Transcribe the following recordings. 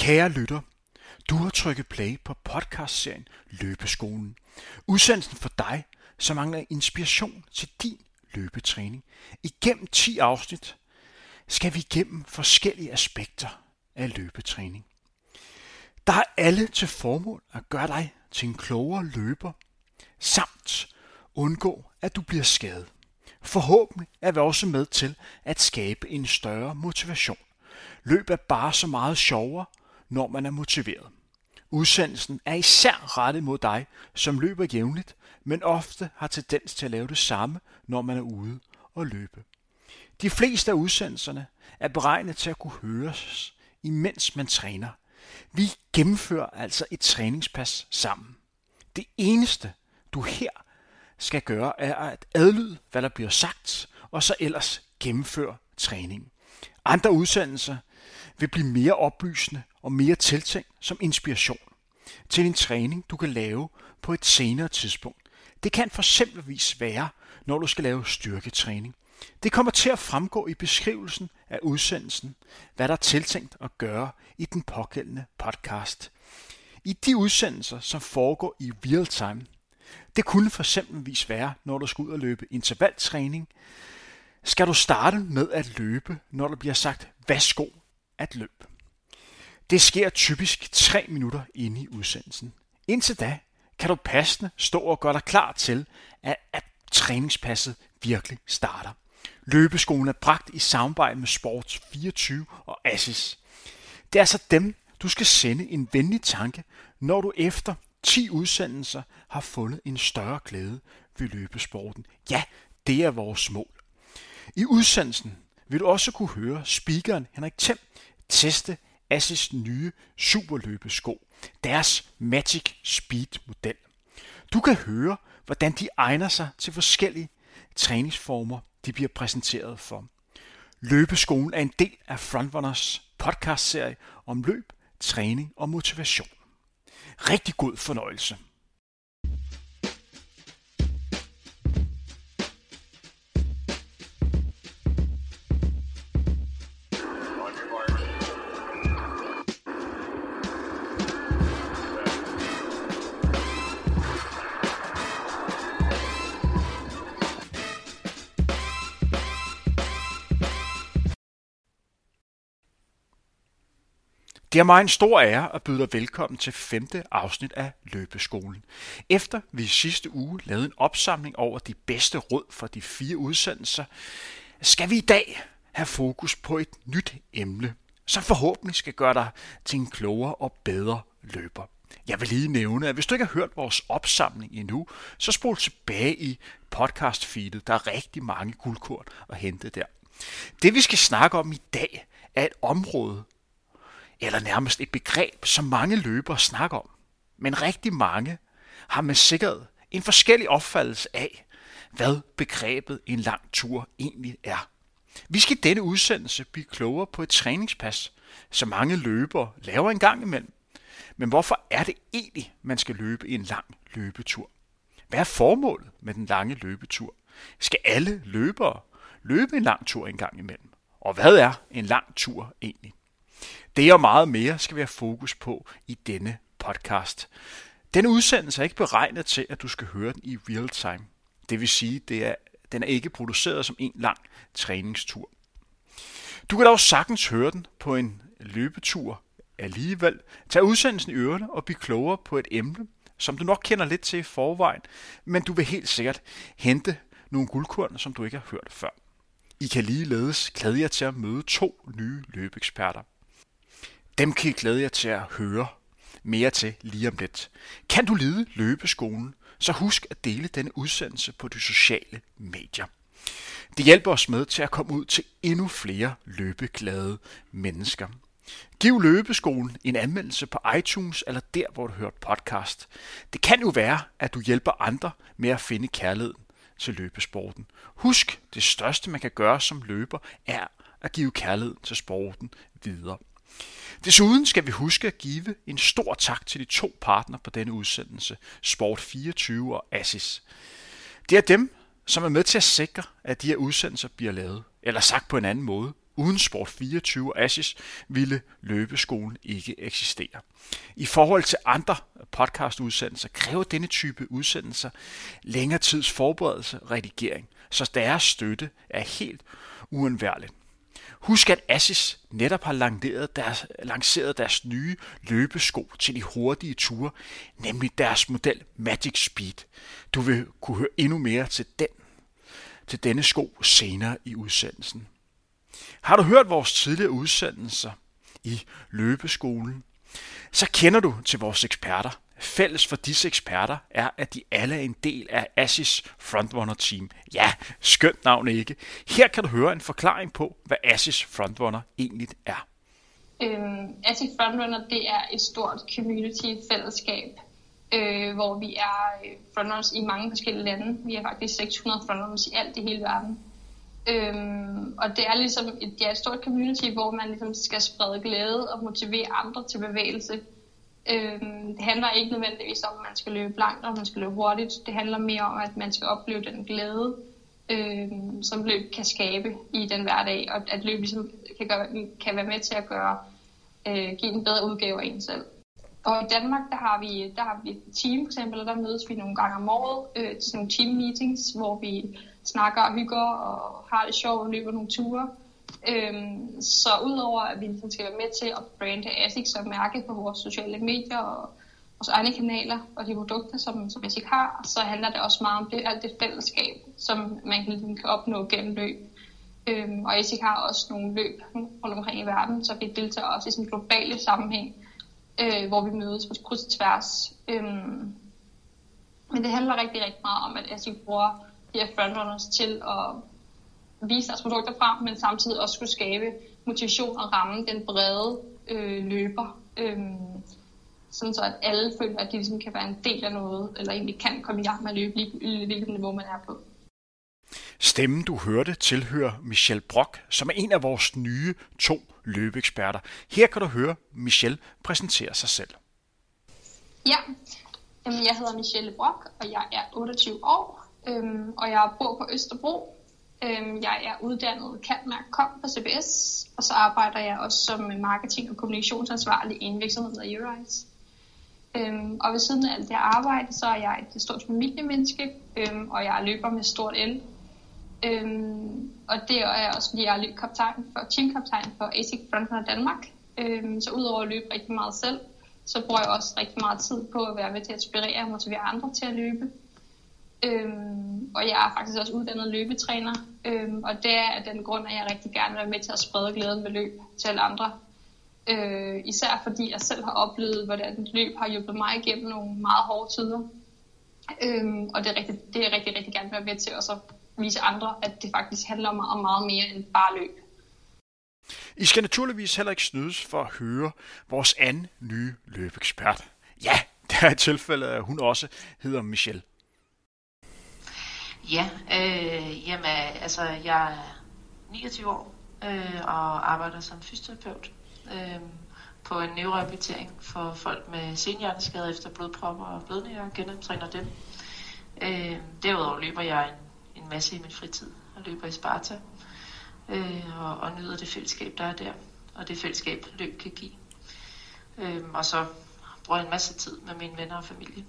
Kære lytter, du har trykket play på podcastserien Løbeskolen. Udsendelsen for dig, som mangler inspiration til din løbetræning. Igennem 10 afsnit skal vi igennem forskellige aspekter af løbetræning. Der er alle til formål at gøre dig til en klogere løber, samt undgå, at du bliver skadet. Forhåbentlig er vi også med til at skabe en større motivation. Løb er bare så meget sjovere, når man er motiveret. Udsendelsen er især rettet mod dig, som løber jævnligt, men ofte har tendens til at lave det samme, når man er ude og løbe. De fleste af udsendelserne er beregnet til at kunne høres, imens man træner. Vi gennemfører altså et træningspas sammen. Det eneste, du her skal gøre, er at adlyde, hvad der bliver sagt, og så ellers gennemføre træningen. Andre udsendelser vil blive mere oplysende og mere tiltænkt som inspiration til en træning, du kan lave på et senere tidspunkt. Det kan for eksempelvis være, når du skal lave styrketræning. Det kommer til at fremgå i beskrivelsen af udsendelsen, hvad der er tiltænkt at gøre i den pågældende podcast. I de udsendelser, som foregår i real time, det kunne for eksempelvis være, når du skal ud og løbe intervaltræning, skal du starte med at løbe, når der bliver sagt, værsgo at løbe. Det sker typisk 3 minutter inde i udsendelsen. Indtil da kan du passende stå og gøre dig klar til, at, at træningspasset virkelig starter. Løbeskolen er bragt i samarbejde med Sports 24 og Assis. Det er altså dem, du skal sende en venlig tanke, når du efter 10 udsendelser har fundet en større glæde ved løbesporten. Ja, det er vores mål. I udsendelsen vil du også kunne høre speakeren Henrik Thiem teste Assis nye superløbesko, deres Magic Speed model. Du kan høre, hvordan de egner sig til forskellige træningsformer, de bliver præsenteret for. Løbeskolen er en del af Frontrunners podcastserie om løb, træning og motivation. Rigtig god fornøjelse. Det er mig en stor ære at byde dig velkommen til femte afsnit af Løbeskolen. Efter vi sidste uge lavede en opsamling over de bedste råd for de fire udsendelser, skal vi i dag have fokus på et nyt emne, som forhåbentlig skal gøre dig til en klogere og bedre løber. Jeg vil lige nævne, at hvis du ikke har hørt vores opsamling endnu, så spol tilbage i podcast-feedet. Der er rigtig mange guldkorn at hente der. Det vi skal snakke om i dag, er et område, eller nærmest et begreb, som mange løbere snakker om. Men rigtig mange har med sikkerhed en forskellig opfattelse af, hvad begrebet en lang tur egentlig er. Vi skal i denne udsendelse blive klogere på et træningspas, som mange løbere laver en gang imellem. Men hvorfor er det egentlig, man skal løbe en lang løbetur? Hvad er formålet med den lange løbetur? Skal alle løbere løbe en lang tur en gang imellem? Og hvad er en lang tur egentlig? Det og meget mere skal vi have fokus på i denne podcast. Denne udsendelse er ikke beregnet til, at du skal høre den i real time. Det vil sige, det er, den er ikke produceret som en lang træningstur. Du kan dog sagtens høre den på en løbetur alligevel. Tag udsendelsen i ørerne og bliv klogere på et emne, som du nok kender lidt til i forvejen, men du vil helt sikkert hente nogle guldkorn, som du ikke har hørt før. I kan ligeledes glæde jer til at møde to nye løbeeksperter. Dem kan I glæde jer til at høre mere til lige om lidt. Kan du lide løbeskolen, så husk at dele denne udsendelse på de sociale medier. Det hjælper os med til at komme ud til endnu flere løbeglade mennesker. Giv løbeskolen en anmeldelse på iTunes eller der, hvor du hører podcast. Det kan jo være, at du hjælper andre med at finde kærligheden til løbesporten. Husk, det største man kan gøre som løber er at give kærligheden til sporten videre. Desuden skal vi huske at give en stor tak til de to partner på denne udsendelse, Sport24 og Assis. Det er dem, som er med til at sikre, at de her udsendelser bliver lavet. Eller sagt på en anden måde, Uden Sport 24 og Asis ville løbeskolen ikke eksistere. I forhold til andre podcastudsendelser kræver denne type udsendelser længere tids forberedelse og redigering, så deres støtte er helt uundværligt. Husk, at Assis netop har lanceret deres, lanceret deres nye løbesko til de hurtige ture, nemlig deres model Magic Speed. Du vil kunne høre endnu mere til den til denne sko senere i udsendelsen. Har du hørt vores tidligere udsendelser i løbeskolen, så kender du til vores eksperter. Fælles for disse eksperter er, at de alle er en del af ASIS Frontrunner Team. Ja, skønt navn ikke. Her kan du høre en forklaring på, hvad ASIS Frontrunner egentlig er. Øhm, ASIS Frontrunner det er et stort community fællesskab, øh, hvor vi er øh, frontrunners i mange forskellige lande. Vi er faktisk 600 frontrunners i alt i hele verden. Øhm, og det er ligesom et, det er et stort community, hvor man ligesom skal sprede glæde og motivere andre til bevægelse. Øh, det handler ikke nødvendigvis om, at man skal løbe langt og man skal løbe hurtigt. Det handler mere om, at man skal opleve den glæde, øh, som løb kan skabe i den hverdag, og at løb ligesom kan, gøre, kan være med til at gøre, øh, give en bedre udgave af en selv. Og i Danmark, der har vi, der har vi et team for eksempel, og der mødes vi nogle gange om året øh, til sådan nogle team meetings, hvor vi snakker og hygger og har det sjovt og løber nogle ture. Øhm, så udover at vi ligesom skal være med til at brande ASIC som mærke på vores sociale medier og vores egne kanaler og de produkter, som, som ASIC har, så handler det også meget om det, alt det fællesskab, som man kan, ligesom kan opnå gennem løb. Øhm, og ASIC har også nogle løb rundt omkring i verden, så vi deltager også i sådan en globale sammenhæng, øh, hvor vi mødes på kryds og tværs. Øhm, men det handler rigtig, rigtig meget om, at ASIC bruger de her frontrunners til at vise deres produkter frem, men samtidig også skulle skabe motivation og ramme den brede øh, løber. Øh, sådan så at alle føler, at de ligesom kan være en del af noget, eller egentlig kan komme i gang med at løbe, lige hvilket niveau man er på. Stemmen, du hørte, tilhører Michelle Brock, som er en af vores nye to løbeeksperter. Her kan du høre Michelle præsentere sig selv. Ja, jeg hedder Michelle Brock, og jeg er 28 år, øhm, og jeg bor på Østerbro. Øhm, jeg er uddannet Kom på CBS, og så arbejder jeg også som marketing- og kommunikationsansvarlig i en virksomhed, der Eurise. Øhm, og ved siden af alt det arbejde, så er jeg et stort familiemenneske, øhm, og jeg løber med stort el. Øhm, og det er jeg også, fordi jeg er kaptajn for, teamkaptajn for ASIC Frontrunner Danmark. Øhm, så udover at løbe rigtig meget selv, så bruger jeg også rigtig meget tid på at være med til at inspirere og motivere andre til at løbe. Øhm, og jeg er faktisk også uddannet løbetræner, øhm, og det er af den grund, at jeg rigtig gerne vil være med til at sprede glæden ved løb til alle andre. Øh, især fordi jeg selv har oplevet, hvordan løb har hjulpet mig igennem nogle meget hårde tider. Øhm, og det er, rigtig, det er jeg rigtig, rigtig gerne vil være med til at vise andre, at det faktisk handler om meget mere end bare løb. I skal naturligvis heller ikke snydes for at høre vores anden nye løbeekspert. Ja, det er et tilfælde, at hun også hedder Michelle. Ja, øh, jamen, altså jeg er 29 år øh, og arbejder som fysioterapeut øh, på en neurorehabilitering for folk med senhjerneskade efter blodpropper og blødninger og genoptræner dem. Øh, derudover løber jeg en, en masse i min fritid og løber i Sparta øh, og, og nyder det fællesskab, der er der, og det fællesskab, løb kan give. Øh, og så bruger jeg en masse tid med mine venner og familie.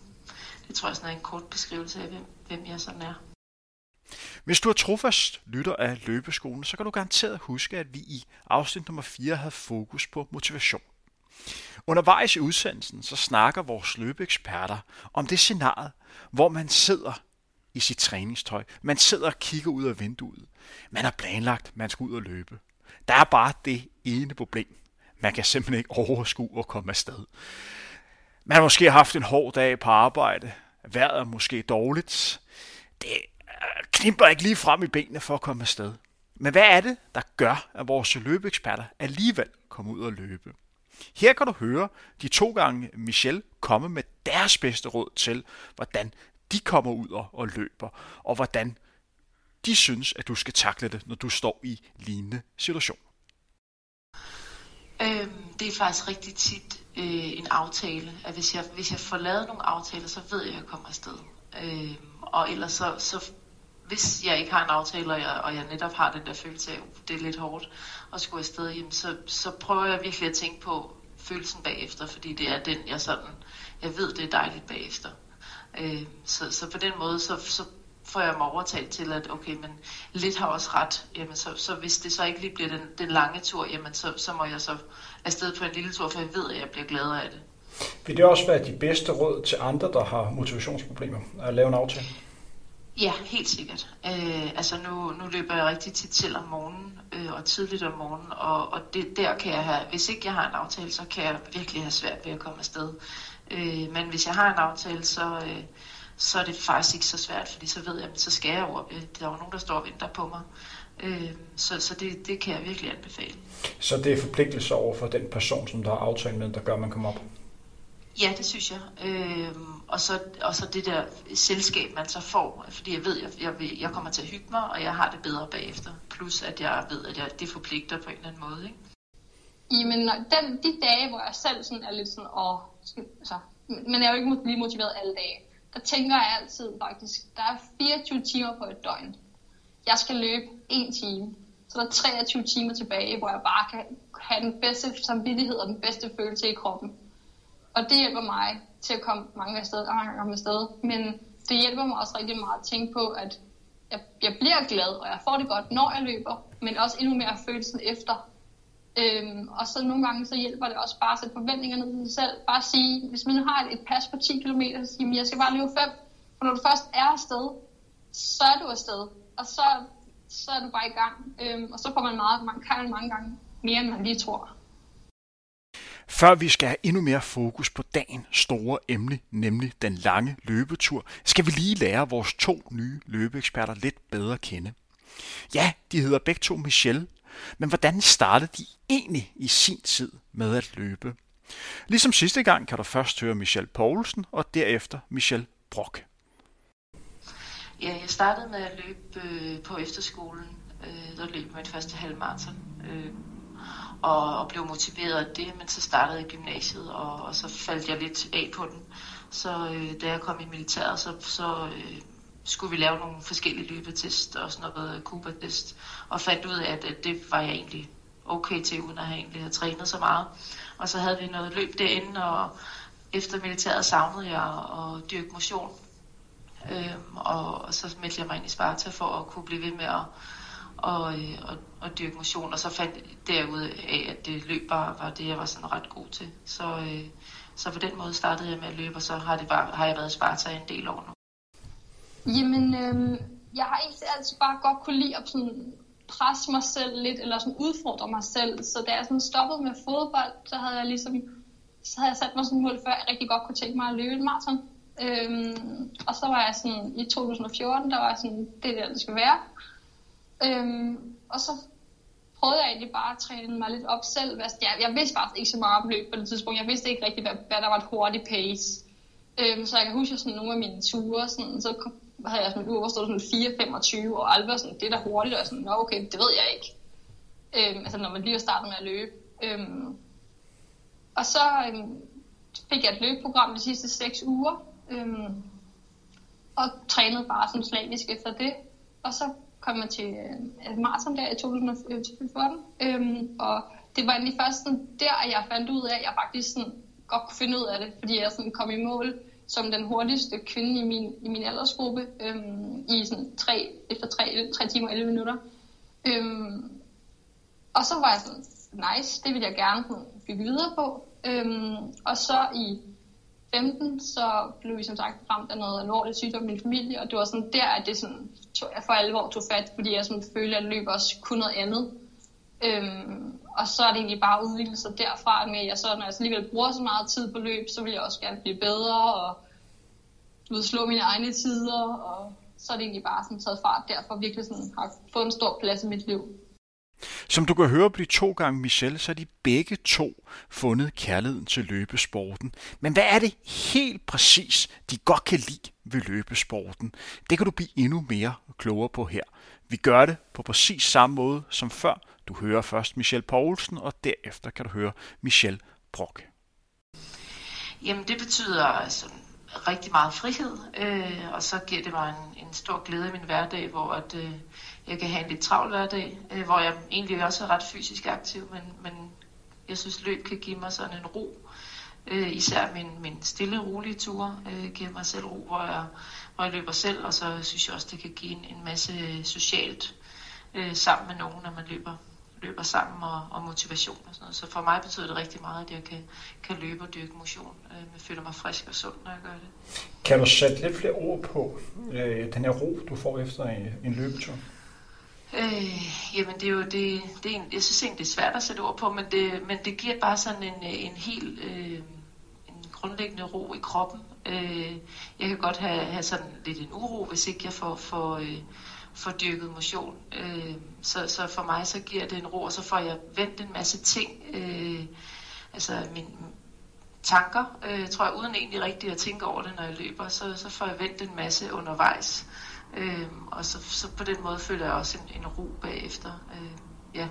Det tror jeg sådan er en kort beskrivelse af, hvem, hvem jeg sådan er. Hvis du er trofast lytter af løbeskolen, så kan du garanteret huske, at vi i afsnit nummer 4 havde fokus på motivation. Undervejs i udsendelsen, så snakker vores løbeeksperter om det scenarie, hvor man sidder i sit træningstøj. Man sidder og kigger ud af vinduet. Man har planlagt, man skal ud og løbe. Der er bare det ene problem. Man kan simpelthen ikke overskue at komme afsted. Man har måske haft en hård dag på arbejde. Vejret er måske dårligt. Det knipper ikke lige frem i benene for at komme afsted. Men hvad er det, der gør, at vores løbeeksperter alligevel kommer ud og løbe? Her kan du høre de to gange Michelle komme med deres bedste råd til, hvordan de kommer ud og løber, og hvordan de synes, at du skal takle det, når du står i lignende situation. Øhm, det er faktisk rigtig tit øh, en aftale, at hvis jeg, hvis jeg får lavet nogle aftaler, så ved jeg, at jeg kommer afsted. Øhm, og ellers så, så hvis jeg ikke har en aftale, og jeg, og jeg netop har den der følelse af, at det er lidt hårdt at skulle afsted, jamen, så, så prøver jeg virkelig at tænke på følelsen bagefter, fordi det er den, jeg sådan, jeg ved, det er dejligt bagefter. Øh, så, så på den måde, så, så får jeg mig overtalt til, at okay, men lidt har også ret. Jamen, så, så hvis det så ikke lige bliver den, den lange tur, jamen, så, så må jeg så afsted på en lille tur, for jeg ved, at jeg bliver glad af det. Vil det også være de bedste råd til andre, der har motivationsproblemer, at lave en aftale? Ja, helt sikkert. Øh, altså nu, nu løber jeg rigtig tit til om morgenen øh, og tidligt om morgenen, og, og det, der kan jeg have, hvis ikke jeg har en aftale, så kan jeg virkelig have svært ved at komme afsted. Øh, men hvis jeg har en aftale, så, øh, så er det faktisk ikke så svært, fordi så ved jeg, at så skal jeg over. Øh, der er jo nogen, der står og venter på mig. Øh, så så det, det kan jeg virkelig anbefale. Så det er forpligtelse over for den person, som der har aftalt med, der gør, at man kommer op? Ja, det synes jeg. Øh, og, så, og så det der selskab, man så får, fordi jeg ved, at jeg, jeg, jeg kommer til at hygge mig, og jeg har det bedre bagefter. Plus at jeg ved, at jeg, det forpligter på en eller anden måde. Ikke? Jamen, den, de dage, hvor jeg selv sådan er lidt sådan, åh, skal, altså, men jeg er jo ikke lige motiveret alle dage, der tænker jeg altid faktisk, der er 24 timer på et døgn. Jeg skal løbe en time, så der er 23 timer tilbage, hvor jeg bare kan have den bedste samvittighed og den bedste følelse i kroppen. Og det hjælper mig til at komme mange af sted, mange gange sted. Men det hjælper mig også rigtig meget at tænke på, at jeg, jeg bliver glad, og jeg får det godt, når jeg løber, men også endnu mere følelsen efter. Øhm, og så nogle gange så hjælper det også bare at sætte forventninger ned til sig selv. Bare sige, hvis man har et, et pas på 10 km, så sige, jeg skal bare løbe 5. For når du først er afsted, så er du afsted. Og så, så er du bare i gang. Øhm, og så får man meget, man kan mange gange mere, end man lige tror. Før vi skal have endnu mere fokus på dagen store emne, nemlig den lange løbetur, skal vi lige lære vores to nye løbeeksperter lidt bedre at kende. Ja, de hedder begge to Michelle, men hvordan startede de egentlig i sin tid med at løbe? Ligesom sidste gang kan du først høre Michelle Poulsen og derefter Michelle Brock. Ja, jeg startede med at løbe øh, på efterskolen. Øh, der løb mit første halvmarathon. Øh, og, og blev motiveret af det, men så startede jeg gymnasiet, og, og så faldt jeg lidt af på den. Så øh, da jeg kom i militæret, så, så øh, skulle vi lave nogle forskellige løbetest og sådan noget Cooper-test, og fandt ud af, at, at det var jeg egentlig okay til, uden at have egentlig havde trænet så meget. Og så havde vi noget løb derinde, og efter militæret savnede jeg at dyrke motion. Øhm, og, og så meldte jeg mig ind i Sparta for at kunne blive ved med at og, øh, og, og dyrke motion, og så fandt derud af, at det løb bare var det, jeg var sådan ret god til. Så, øh, så på den måde startede jeg med at løbe, og så har, det bare, har jeg været i Sparta en del år nu. Jamen, øh, jeg har egentlig altid bare godt kunne lide at sådan presse mig selv lidt, eller sådan udfordre mig selv. Så da jeg sådan stoppede med fodbold, så havde jeg ligesom, så havde jeg sat mig sådan mål før, jeg rigtig godt kunne tænke mig at løbe et maraton. Øhm, og så var jeg sådan, i 2014, der var jeg sådan, det er der, det skal være. Øhm, og så prøvede jeg egentlig bare at træne mig lidt op selv. Jeg, jeg vidste faktisk ikke så meget om løb på det tidspunkt. Jeg vidste ikke rigtig, hvad, hvad der var et hurtigt pace. Øhm, så jeg kan huske sådan nogle af mine ture, sådan, så havde jeg sådan en stod sådan 4-25, og alt sådan, det er da hurtigt, og sådan, nå okay, det ved jeg ikke. Øhm, altså når man lige har startet med at løbe. Øhm, og så øhm, fik jeg et løbeprogram de sidste 6 uger, øhm, og trænede bare sådan slavisk efter det. Og så kom jeg til øh, altså maraton der i 2014, øh, øhm, og det var egentlig først sådan der, at jeg fandt ud af, at jeg faktisk sådan godt kunne finde ud af det, fordi jeg sådan kom i mål som den hurtigste kvinde i min, i min aldersgruppe øhm, i sådan tre, efter 3, 3 timer og 11 minutter. Øhm, og så var jeg sådan, nice, det vil jeg gerne sådan, bygge videre på. Øhm, og så i 15, så blev vi som sagt ramt af noget alvorligt sygdom i min familie, og det var sådan der, at det sådan, tog, jeg for alvor tog fat, fordi jeg sådan følte, at løb også kunne noget andet. Øhm, og så er det egentlig bare udviklet sig derfra med, at jeg så, når jeg så alligevel bruger så meget tid på løb, så vil jeg også gerne blive bedre, og du slå mine egne tider, og så er det egentlig bare sådan taget fart derfor virkelig sådan har fået en stor plads i mit liv. Som du kan høre på de to gange Michelle, så er de begge to fundet kærligheden til løbesporten. Men hvad er det helt præcis, de godt kan lide ved løbesporten? Det kan du blive endnu mere klogere på her. Vi gør det på præcis samme måde som før. Du hører først Michelle Poulsen, og derefter kan du høre Michelle Brock. Jamen det betyder altså rigtig meget frihed, øh, og så giver det mig en, en stor glæde i min hverdag, hvor at, øh, jeg kan have en lidt travl hverdag, øh, hvor jeg egentlig også er ret fysisk aktiv, men, men jeg synes løb kan give mig sådan en ro. Øh, især min, min stille, rolige ture øh, giver mig selv ro, hvor jeg, hvor jeg løber selv, og så synes jeg også, det kan give en, en masse socialt øh, sammen med nogen, når man løber løber sammen og, og motivation og sådan noget. Så for mig betyder det rigtig meget, at jeg kan, kan løbe og dyrke motion. Øh, jeg føler mig frisk og sund, når jeg gør det. Kan du sætte lidt flere ord på øh, den her ro, du får efter en, en løbetur? Øh, jamen det er jo det, det er en, jeg synes egentlig det er svært at sætte ord på, men det, men det giver bare sådan en, øh, en helt øh, en grundlæggende ro i kroppen. Øh, jeg kan godt have, have sådan lidt en uro, hvis ikke jeg får, får øh, får dyrket motion. Øh, så, så for mig så giver det en ro, og så får jeg vendt en masse ting. Øh, altså min tanker, øh, tror jeg, uden egentlig rigtig at tænke over det, når jeg løber, så, så får jeg vendt en masse undervejs. Øh, og så, så på den måde føler jeg også en, en ro bagefter. Øh, ja.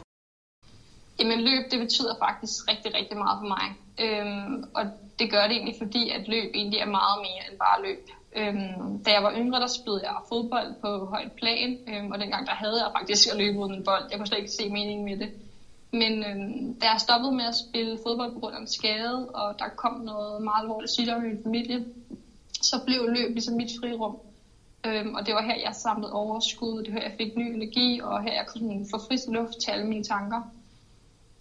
Jamen løb, det betyder faktisk rigtig, rigtig meget for mig. Øhm, og det gør det egentlig, fordi at løb egentlig er meget mere end bare løb. Øhm, da jeg var yngre, der spillede jeg fodbold på højt plan, øhm, og dengang der havde jeg faktisk at løbe uden en bold. Jeg kunne slet ikke se meningen med det. Men øhm, da jeg stoppede med at spille fodbold på grund af en skade, og der kom noget meget alvorligt sygdom i min familie, så blev løb ligesom mit frirum. Øhm, og det var her, jeg samlede overskud, det var her, jeg fik ny energi, og her jeg kunne få frisk luft til alle mine tanker.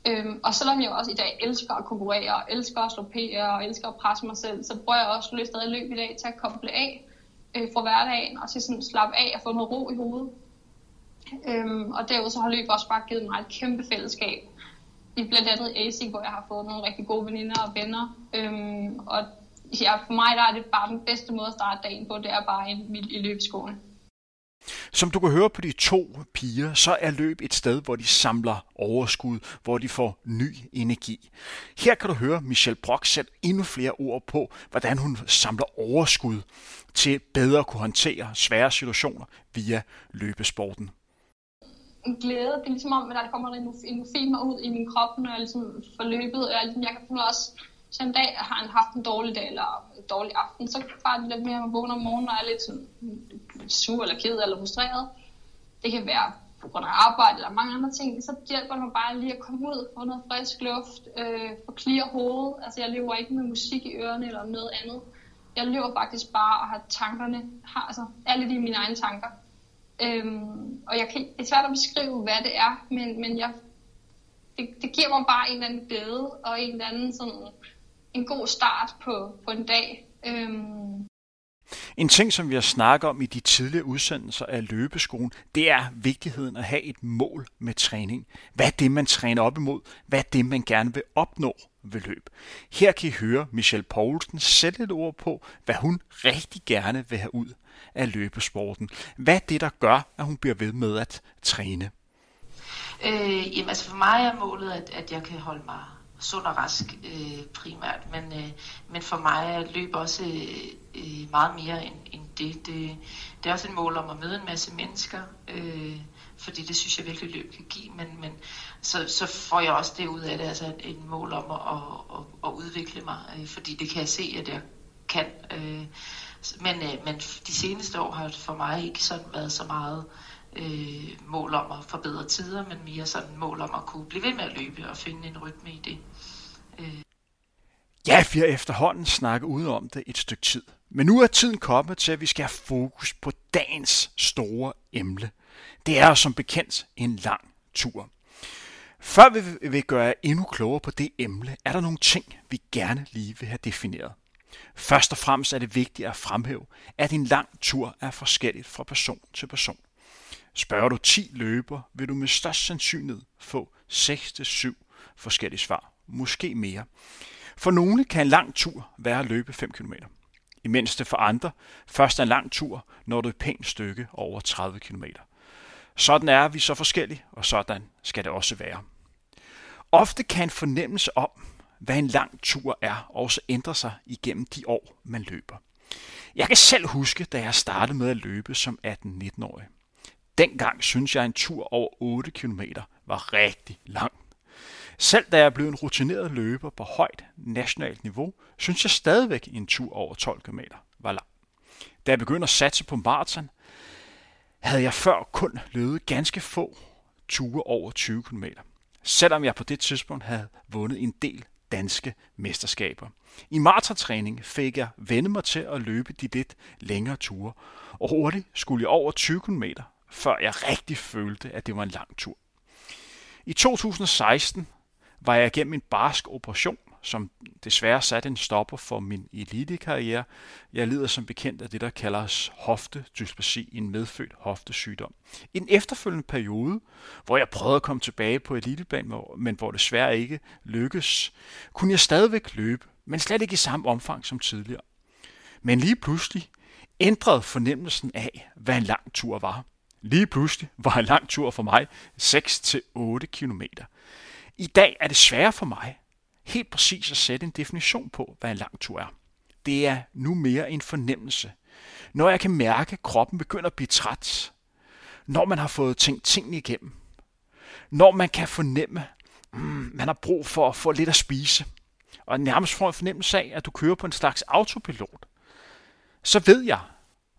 Øhm, og selvom jeg også i dag elsker at konkurrere, og elsker at slå PR, og elsker at presse mig selv, så bruger jeg også lidt stadig løb i dag til at koble af øh, fra hverdagen, og til sådan slappe af og få noget ro i hovedet. Øhm, og derudover så har løb også bare givet mig et kæmpe fællesskab. I blandt andet ASIC, hvor jeg har fået nogle rigtig gode veninder og venner. Øhm, og ja, for mig der er det bare den bedste måde at starte dagen på, det er bare i, i løbeskolen. Som du kan høre på de to piger, så er løb et sted, hvor de samler overskud, hvor de får ny energi. Her kan du høre Michelle Brock sætte endnu flere ord på, hvordan hun samler overskud til bedre at kunne håndtere svære situationer via løbesporten. Glæde, det er ligesom om, at der kommer en endorfiner ud i min krop, når jeg ligesom får løbet, og jeg kan også så en dag har han haft en dårlig dag eller en dårlig aften, så bare det lidt mere, at man vågner om morgenen og er lidt sådan, mm, sur eller ked eller frustreret. Det kan være på grund af arbejde eller mange andre ting, så hjælper det mig bare lige at komme ud, få noget frisk luft, øh, få clear hovedet. Altså jeg lever ikke med musik i ørerne eller noget andet. Jeg lever faktisk bare og har tankerne, har, altså er lidt i mine egne tanker. Øhm, og jeg kan, det er svært at beskrive, hvad det er, men, men jeg, det, det giver mig bare en eller anden glæde og en eller anden sådan en god start på, på en dag. Øhm. En ting, som vi har snakket om i de tidligere udsendelser af løbeskolen, det er vigtigheden at have et mål med træning. Hvad er det, man træner op imod? Hvad er det, man gerne vil opnå ved løb? Her kan I høre Michelle Poulsen sætte et ord på, hvad hun rigtig gerne vil have ud af løbesporten. Hvad er det, der gør, at hun bliver ved med at træne? Øh, jamen altså for mig er målet, at, at jeg kan holde mig sund og rask øh, primært, men, øh, men for mig er løb også øh, meget mere end, end det. det. Det er også et mål om at møde en masse mennesker, øh, fordi det synes jeg virkelig løb kan give, men, men så, så får jeg også det ud af det, altså et, et mål om at, at, at, at udvikle mig, øh, fordi det kan jeg se, at jeg kan. Øh, men, øh, men de seneste år har for mig ikke sådan været så meget øh, Øh, mål om at forbedre tider, men mere sådan mål om at kunne blive ved med at løbe og finde en rytme i det. Øh. Ja, vi har efterhånden snakket ud om det et stykke tid. Men nu er tiden kommet til, at vi skal have fokus på dagens store emne. Det er som bekendt en lang tur. Før vi vil gøre jer endnu klogere på det emne, er der nogle ting, vi gerne lige vil have defineret. Først og fremmest er det vigtigt at fremhæve, at en lang tur er forskelligt fra person til person. Spørger du 10 løber, vil du med størst sandsynlighed få 6-7 forskellige svar, måske mere. For nogle kan en lang tur være at løbe 5 km, imens det for andre først er en lang tur, når du er et pænt stykke over 30 km. Sådan er vi så forskellige, og sådan skal det også være. Ofte kan en fornemmelse om, hvad en lang tur er, også ændre sig igennem de år, man løber. Jeg kan selv huske, da jeg startede med at løbe som 18-19-årig. Dengang synes jeg, en tur over 8 km var rigtig lang. Selv da jeg blev en rutineret løber på højt nationalt niveau, synes jeg stadigvæk, en tur over 12 km var lang. Da jeg begyndte at satse på maraton, havde jeg før kun løbet ganske få ture over 20 km. Selvom jeg på det tidspunkt havde vundet en del danske mesterskaber. I maratontræning fik jeg vendt mig til at løbe de lidt længere ture, og hurtigt skulle jeg over 20 km, før jeg rigtig følte, at det var en lang tur. I 2016 var jeg igennem en barsk operation, som desværre satte en stopper for min elitekarriere. Jeg lider som bekendt af det, der kaldes hoftedysplasi, en medfødt hoftesygdom. En efterfølgende periode, hvor jeg prøvede at komme tilbage på elitebanen, men hvor det desværre ikke lykkes, kunne jeg stadigvæk løbe, men slet ikke i samme omfang som tidligere. Men lige pludselig ændrede fornemmelsen af, hvad en lang tur var. Lige pludselig var en lang tur for mig 6-8 km. I dag er det sværere for mig helt præcis at sætte en definition på, hvad en lang tur er. Det er nu mere en fornemmelse. Når jeg kan mærke, at kroppen begynder at blive træt. Når man har fået tænkt tingene igennem. Når man kan fornemme, mm, man har brug for at få lidt at spise. Og nærmest får en fornemmelse af, at du kører på en slags autopilot. Så ved jeg,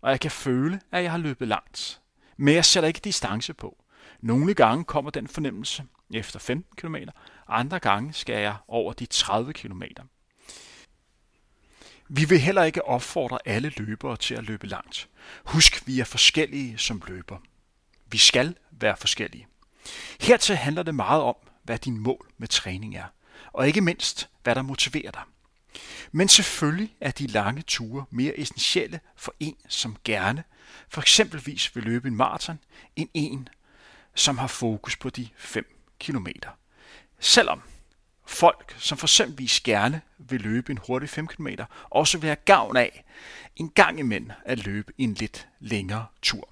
og jeg kan føle, at jeg har løbet langt. Men jeg sætter ikke distance på. Nogle gange kommer den fornemmelse efter 15 km, andre gange skal jeg over de 30 km. Vi vil heller ikke opfordre alle løbere til at løbe langt. Husk, vi er forskellige som løber. Vi skal være forskellige. Hertil handler det meget om, hvad din mål med træning er, og ikke mindst, hvad der motiverer dig. Men selvfølgelig er de lange ture mere essentielle for en, som gerne for eksempelvis vil løbe en maraton, end en, som har fokus på de 5 km. Selvom folk, som for eksempelvis gerne vil løbe en hurtig 5 km, også vil have gavn af en gang imellem at løbe en lidt længere tur.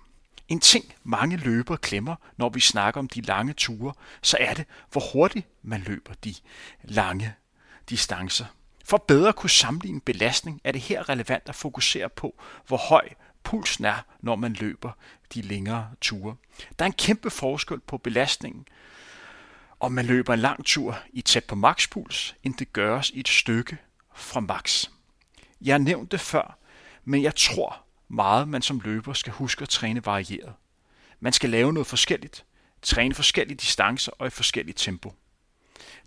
En ting, mange løbere klemmer, når vi snakker om de lange ture, så er det, hvor hurtigt man løber de lange distancer. For bedre at kunne sammenligne belastning, er det her relevant at fokusere på, hvor høj pulsen er, når man løber de længere ture. Der er en kæmpe forskel på belastningen om man løber en lang tur i tæt på makspuls, end det gøres i et stykke fra max. Jeg har nævnt det før, men jeg tror meget, man som løber skal huske at træne varieret. Man skal lave noget forskelligt, træne forskellige distancer og i forskelligt tempo.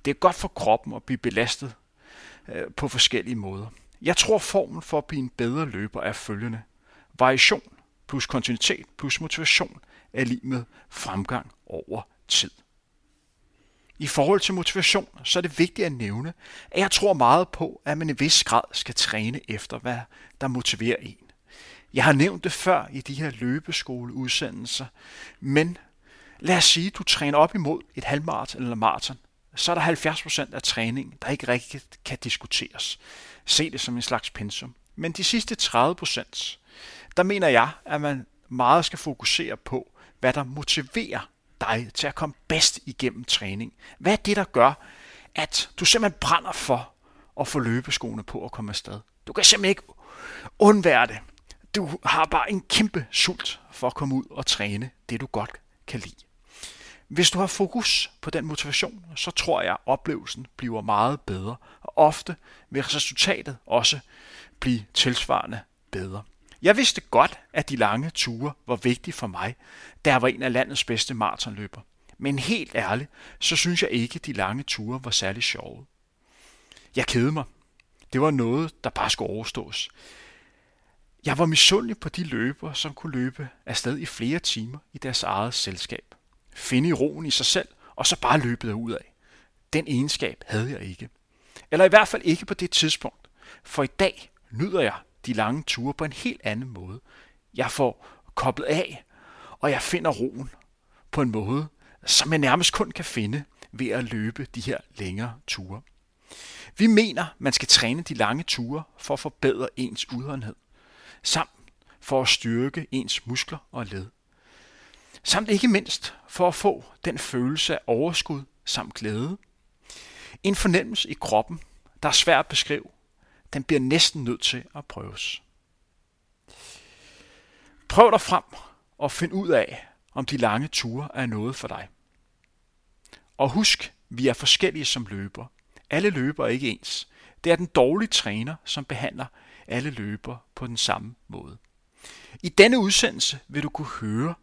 Det er godt for kroppen at blive belastet Øh, på forskellige måder. Jeg tror formen for at blive en bedre løber er følgende. Variation plus kontinuitet plus motivation er lige med fremgang over tid. I forhold til motivation, så er det vigtigt at nævne, at jeg tror meget på, at man i vis grad skal træne efter, hvad der motiverer en. Jeg har nævnt det før i de her løbeskoleudsendelser, men lad os sige, at du træner op imod et halvmarathon eller maraton, så er der 70% af træningen, der ikke rigtig kan diskuteres. Se det som en slags pensum. Men de sidste 30%, der mener jeg, at man meget skal fokusere på, hvad der motiverer dig til at komme bedst igennem træning? Hvad er det, der gør, at du simpelthen brænder for at få løbeskoene på og komme afsted? Du kan simpelthen ikke undvære det. Du har bare en kæmpe sult for at komme ud og træne det, du godt kan lide. Hvis du har fokus på den motivation, så tror jeg, at oplevelsen bliver meget bedre, og ofte vil resultatet også blive tilsvarende bedre. Jeg vidste godt, at de lange ture var vigtige for mig, da jeg var en af landets bedste maratonløber. Men helt ærligt, så synes jeg ikke, at de lange ture var særlig sjove. Jeg kedede mig. Det var noget, der bare skulle overstås. Jeg var misundelig på de løbere, som kunne løbe afsted i flere timer i deres eget selskab. Finde i roen i sig selv, og så bare løbe ud af. Den egenskab havde jeg ikke. Eller i hvert fald ikke på det tidspunkt. For i dag nyder jeg de lange ture på en helt anden måde. Jeg får koblet af, og jeg finder roen på en måde, som jeg nærmest kun kan finde ved at løbe de her længere ture. Vi mener, man skal træne de lange ture for at forbedre ens udholdenhed, samt for at styrke ens muskler og led. Samt ikke mindst for at få den følelse af overskud samt glæde. En fornemmelse i kroppen, der er svært at beskrive, den bliver næsten nødt til at prøves. Prøv dig frem og find ud af, om de lange ture er noget for dig. Og husk, vi er forskellige som løber. Alle løber er ikke ens. Det er den dårlige træner, som behandler alle løber på den samme måde. I denne udsendelse vil du kunne høre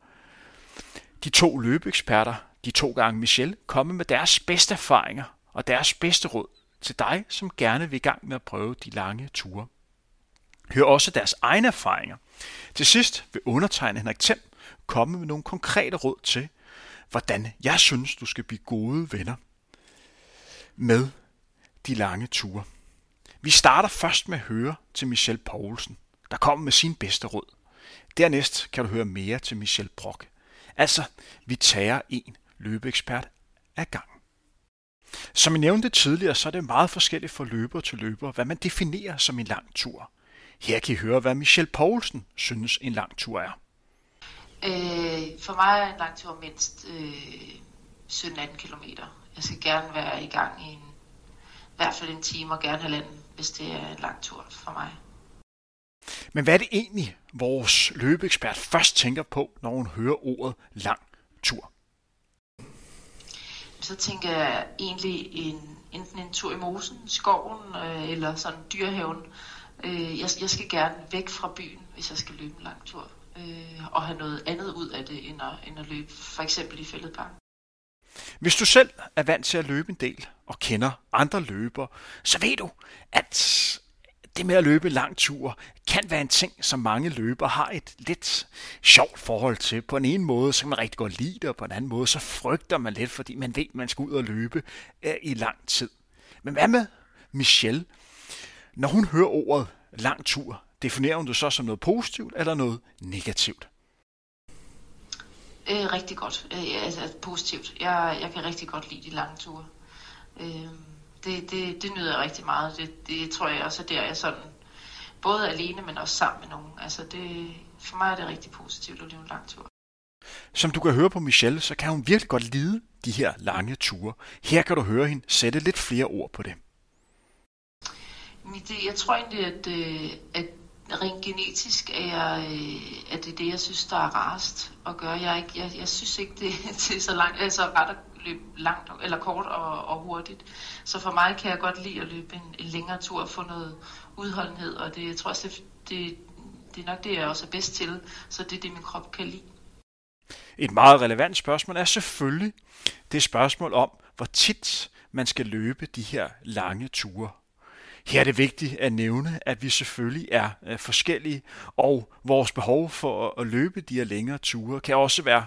de to løbeeksperter, de to gange Michel, komme med deres bedste erfaringer og deres bedste råd til dig, som gerne vil i gang med at prøve de lange ture. Hør også deres egne erfaringer. Til sidst vil undertegnet Henrik Thiem komme med nogle konkrete råd til, hvordan jeg synes, du skal blive gode venner med de lange ture. Vi starter først med at høre til Michel Poulsen, der kommer med sin bedste råd. Dernæst kan du høre mere til Michel Brock. Altså, vi tager en løbeekspert ad gang. Som jeg nævnte tidligere, så er det meget forskelligt fra løber til løber, hvad man definerer som en lang tur. Her kan I høre, hvad Michel Poulsen synes en lang tur er. Øh, for mig er en lang tur mindst øh, 17-18 km. Jeg skal gerne være i gang i en, i hvert fald en time og gerne halvanden, hvis det er en lang tur for mig. Men hvad er det egentlig, vores løbeekspert først tænker på, når hun hører ordet lang tur? Så tænker jeg egentlig en, enten en tur i mosen, skoven øh, eller sådan dyrehaven. Øh, jeg, jeg skal gerne væk fra byen, hvis jeg skal løbe en lang tur. Øh, og have noget andet ud af det, end at, end at løbe for eksempel i fældepark. Hvis du selv er vant til at løbe en del og kender andre løbere, så ved du, at det med at løbe lang tur kan være en ting, som mange løbere har et lidt sjovt forhold til. På en ene måde, så kan man rigtig godt lide det, og på en anden måde, så frygter man lidt, fordi man ved, at man skal ud og løbe øh, i lang tid. Men hvad med Michelle? Når hun hører ordet lang tur, definerer hun det så som noget positivt eller noget negativt? Øh, rigtig godt. Øh, altså positivt. Jeg, jeg kan rigtig godt lide de lange ture. Øh, det, det, det nyder jeg rigtig meget. Det, det tror jeg også er der, jeg sådan, både alene, men også sammen med nogen. Altså det, for mig er det rigtig positivt at leve en lang tur. Som du kan høre på Michelle, så kan hun virkelig godt lide de her lange ture. Her kan du høre hende sætte lidt flere ord på det. Jeg tror egentlig, at, øh, at rent genetisk er, jeg, øh, at det er det, jeg synes, der er rarest at gøre. Jeg, ikke, jeg, jeg synes ikke, det, det er så langt, altså ret at løbe langt eller kort og, og hurtigt. Så for mig kan jeg godt lide at løbe en, en længere tur og få noget udholdenhed, og det, jeg tror også, det, det, det er nok det, jeg også er bedst til, så det er det, min krop kan lide. Et meget relevant spørgsmål er selvfølgelig det spørgsmål om, hvor tit man skal løbe de her lange ture. Her er det vigtigt at nævne, at vi selvfølgelig er øh, forskellige, og vores behov for at løbe de her længere ture kan også være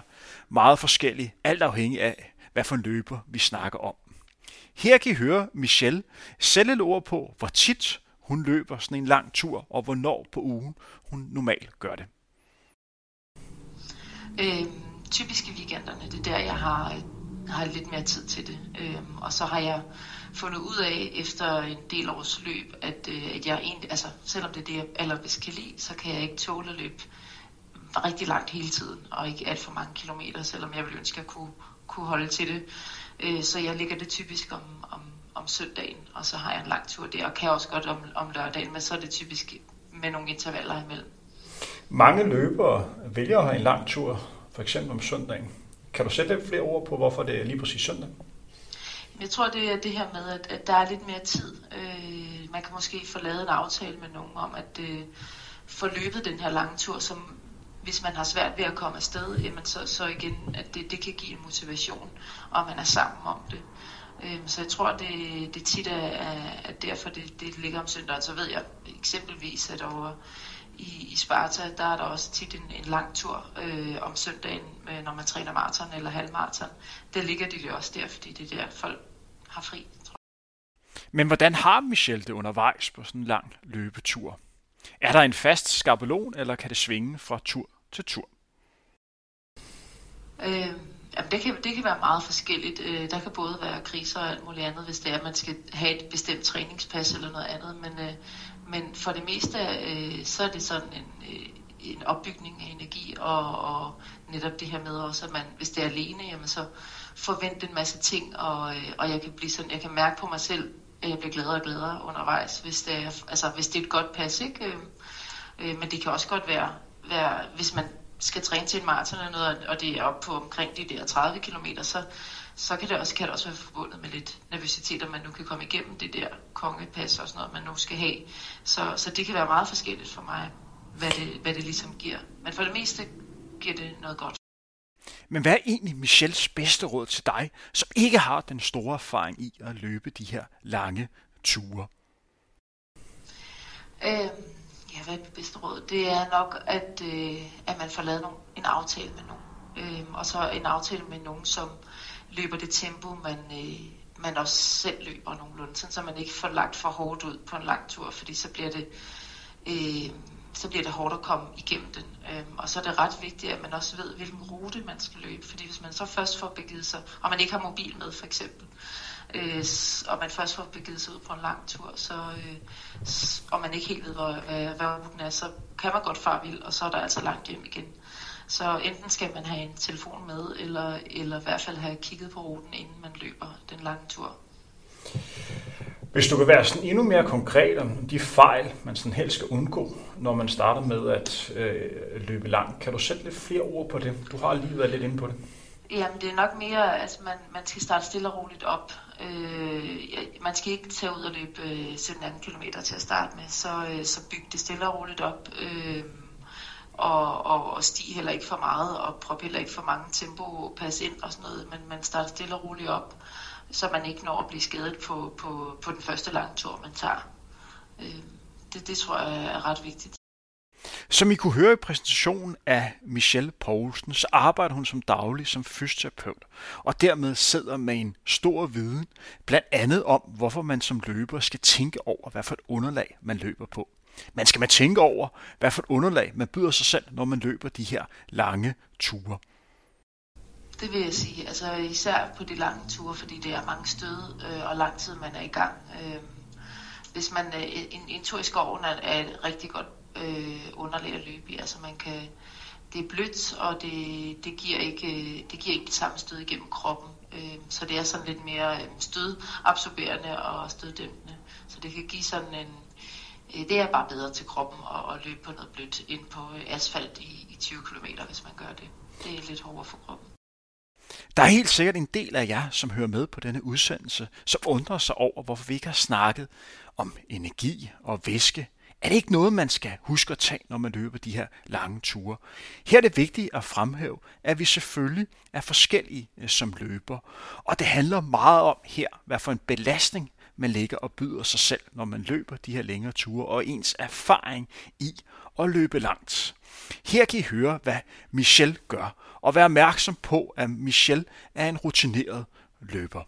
meget forskellige, alt afhængig af, hvad for en løber vi snakker om. Her kan I høre Michelle selv et ord på, hvor tit hun løber sådan en lang tur, og hvornår på ugen hun normalt gør det. Øh, typisk i weekenderne, det er der, jeg har, har lidt mere tid til det. Øh, og så har jeg fundet ud af efter en del års løb, at, øh, at jeg egentlig, altså selvom det er det, jeg allerbedst kan lide, så kan jeg ikke tåle at løbe rigtig langt hele tiden, og ikke alt for mange kilometer, selvom jeg ville ønske, at jeg kunne, kunne holde til det. Øh, så jeg ligger det typisk om, om, om søndagen, og så har jeg en lang tur der, og kan også godt om, om lørdagen, men så er det typisk med nogle intervaller imellem. Mange løbere vælger at have en lang tur, for eksempel om søndagen. Kan du sætte lidt flere ord på, hvorfor det er lige præcis søndag? Jeg tror, det er det her med, at, at der er lidt mere tid. Øh, man kan måske få lavet en aftale med nogen om, at øh, få løbet den her lange tur, som hvis man har svært ved at komme afsted, jamen så, så igen, at det, det kan give en motivation, og man er sammen om det. Øhm, så jeg tror, det, det tit er, er derfor, det, det ligger om søndagen. Så ved jeg eksempelvis, at over i, i Sparta, der er der også tit en, en lang tur øh, om søndagen, øh, når man træner maraton eller halvmaraton. Der ligger de jo også der, fordi det er der, folk har fri. Tror jeg. Men hvordan har Michelle det undervejs på sådan en lang løbetur? Er der en fast skabelon, eller kan det svinge fra tur til tur? Øh, jamen det, kan, det kan være meget forskelligt. Øh, der kan både være kriser og alt muligt andet, hvis det er, at man skal have et bestemt træningspas eller noget andet. Men, øh, men for det meste, øh, så er det sådan en, øh, en opbygning af energi, og, og netop det her med også, at man, hvis det er alene, jamen så forvente en masse ting, og, øh, og jeg kan blive sådan, jeg kan mærke på mig selv, at jeg bliver gladere og gladere undervejs, hvis det er, altså, hvis det er et godt pas, ikke? Øh, øh men det kan også godt være, være hvis man skal træne til en maraton eller noget, og det er op på omkring de der 30 km, så, så kan det også, kan det også være forbundet med lidt nervøsitet, at man nu kan komme igennem det der kongepas og sådan noget, man nu skal have. Så, så det kan være meget forskelligt for mig, hvad det, hvad det ligesom giver. Men for det meste giver det noget godt. Men hvad er egentlig Michels bedste råd til dig, som ikke har den store erfaring i at løbe de her lange ture? Øh, kan være er bedste råd? Det er nok, at, øh, at man får lavet nogle, en aftale med nogen. Øh, og så en aftale med nogen, som løber det tempo, man, øh, man også selv løber nogenlunde, sådan, så man ikke får lagt for hårdt ud på en lang tur, fordi så bliver det, øh, så bliver det hårdt at komme igennem den. Øh, og så er det ret vigtigt, at man også ved, hvilken rute man skal løbe, fordi hvis man så først får begivet sig, og man ikke har mobil med for eksempel, øh, og man først får begivet sig ud på en lang tur, så, øh, og man ikke helt ved, hvor, hvad, hvad ruten er, så kan man godt fare vild, og så er der altså langt hjem igen. Så enten skal man have en telefon med, eller, eller i hvert fald have kigget på ruten, inden man løber den lange tur. Hvis du kan være sådan endnu mere konkret om de fejl, man sådan helst skal undgå, når man starter med at øh, løbe langt, kan du sætte lidt flere ord på det? Du har lige været lidt inde på det. Jamen, det er nok mere, at man, man skal starte stille og roligt op. Øh, man skal ikke tage ud og løbe øh, 17 km til at starte med, så, øh, så byg det stille og roligt op. Øh, og, og, og stig heller ikke for meget, og prop heller ikke for mange tempo pas ind og sådan noget, men man starter stille og roligt op, så man ikke når at blive skadet på, på, på den første lange tur, man tager. Øh, det, det tror jeg er ret vigtigt. Som I kunne høre i præsentationen af Michelle Poulsen, så arbejder hun som daglig som fysioterapeut, og dermed sidder med en stor viden, blandt andet om, hvorfor man som løber skal tænke over, hvad for et underlag man løber på. Man skal man tænke over, hvad for et underlag man byder sig selv, når man løber de her lange ture. Det vil jeg sige, altså især på de lange ture, fordi det er mange stød øh, og lang tid man er i gang. Øh, hvis man øh, en, en tur i skoven er, er et rigtig godt øh, underlag at løbe i, altså man kan det er blødt, og det, det, giver ikke, øh, det giver ikke det samme stød igennem kroppen. Øh, så det er sådan lidt mere øh, stødabsorberende og støddæmpende. Så det kan give sådan en, Øh, det er bare bedre til kroppen at, at løbe på noget blødt end på øh, asfalt i, i 20 km, hvis man gør det. Det er lidt hårdere for kroppen. Der er helt sikkert en del af jer, som hører med på denne udsendelse, som undrer sig over, hvorfor vi ikke har snakket om energi og væske. Er det ikke noget, man skal huske at tage, når man løber de her lange ture? Her er det vigtigt at fremhæve, at vi selvfølgelig er forskellige øh, som løber. Og det handler meget om her, hvad for en belastning man lægger og byder sig selv, når man løber de her længere ture, og ens erfaring i at løbe langt. Her kan I høre, hvad Michel gør, og vær opmærksom på, at Michel er en rutineret løber.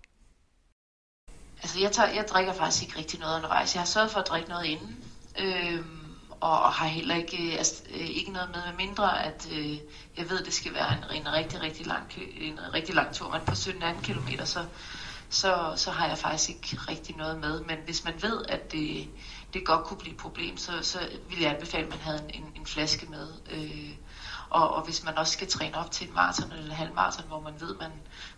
Altså, jeg, tager, jeg drikker faktisk ikke rigtig noget undervejs. Jeg har sørget for at drikke noget inden, øhm, og har heller ikke, øh, altså, øh, ikke noget med, med mindre, at øh, jeg ved, at det skal være en, en rigtig, rigtig lang, en rigtig lang tur. Men på 17-18 km, så, så, så har jeg faktisk ikke rigtig noget med. Men hvis man ved, at det, det godt kunne blive et problem, så, så vil jeg anbefale, at man havde en, en, en flaske med. Øh, og, og hvis man også skal træne op til en maraton eller en halvmaraton, hvor man ved, at man,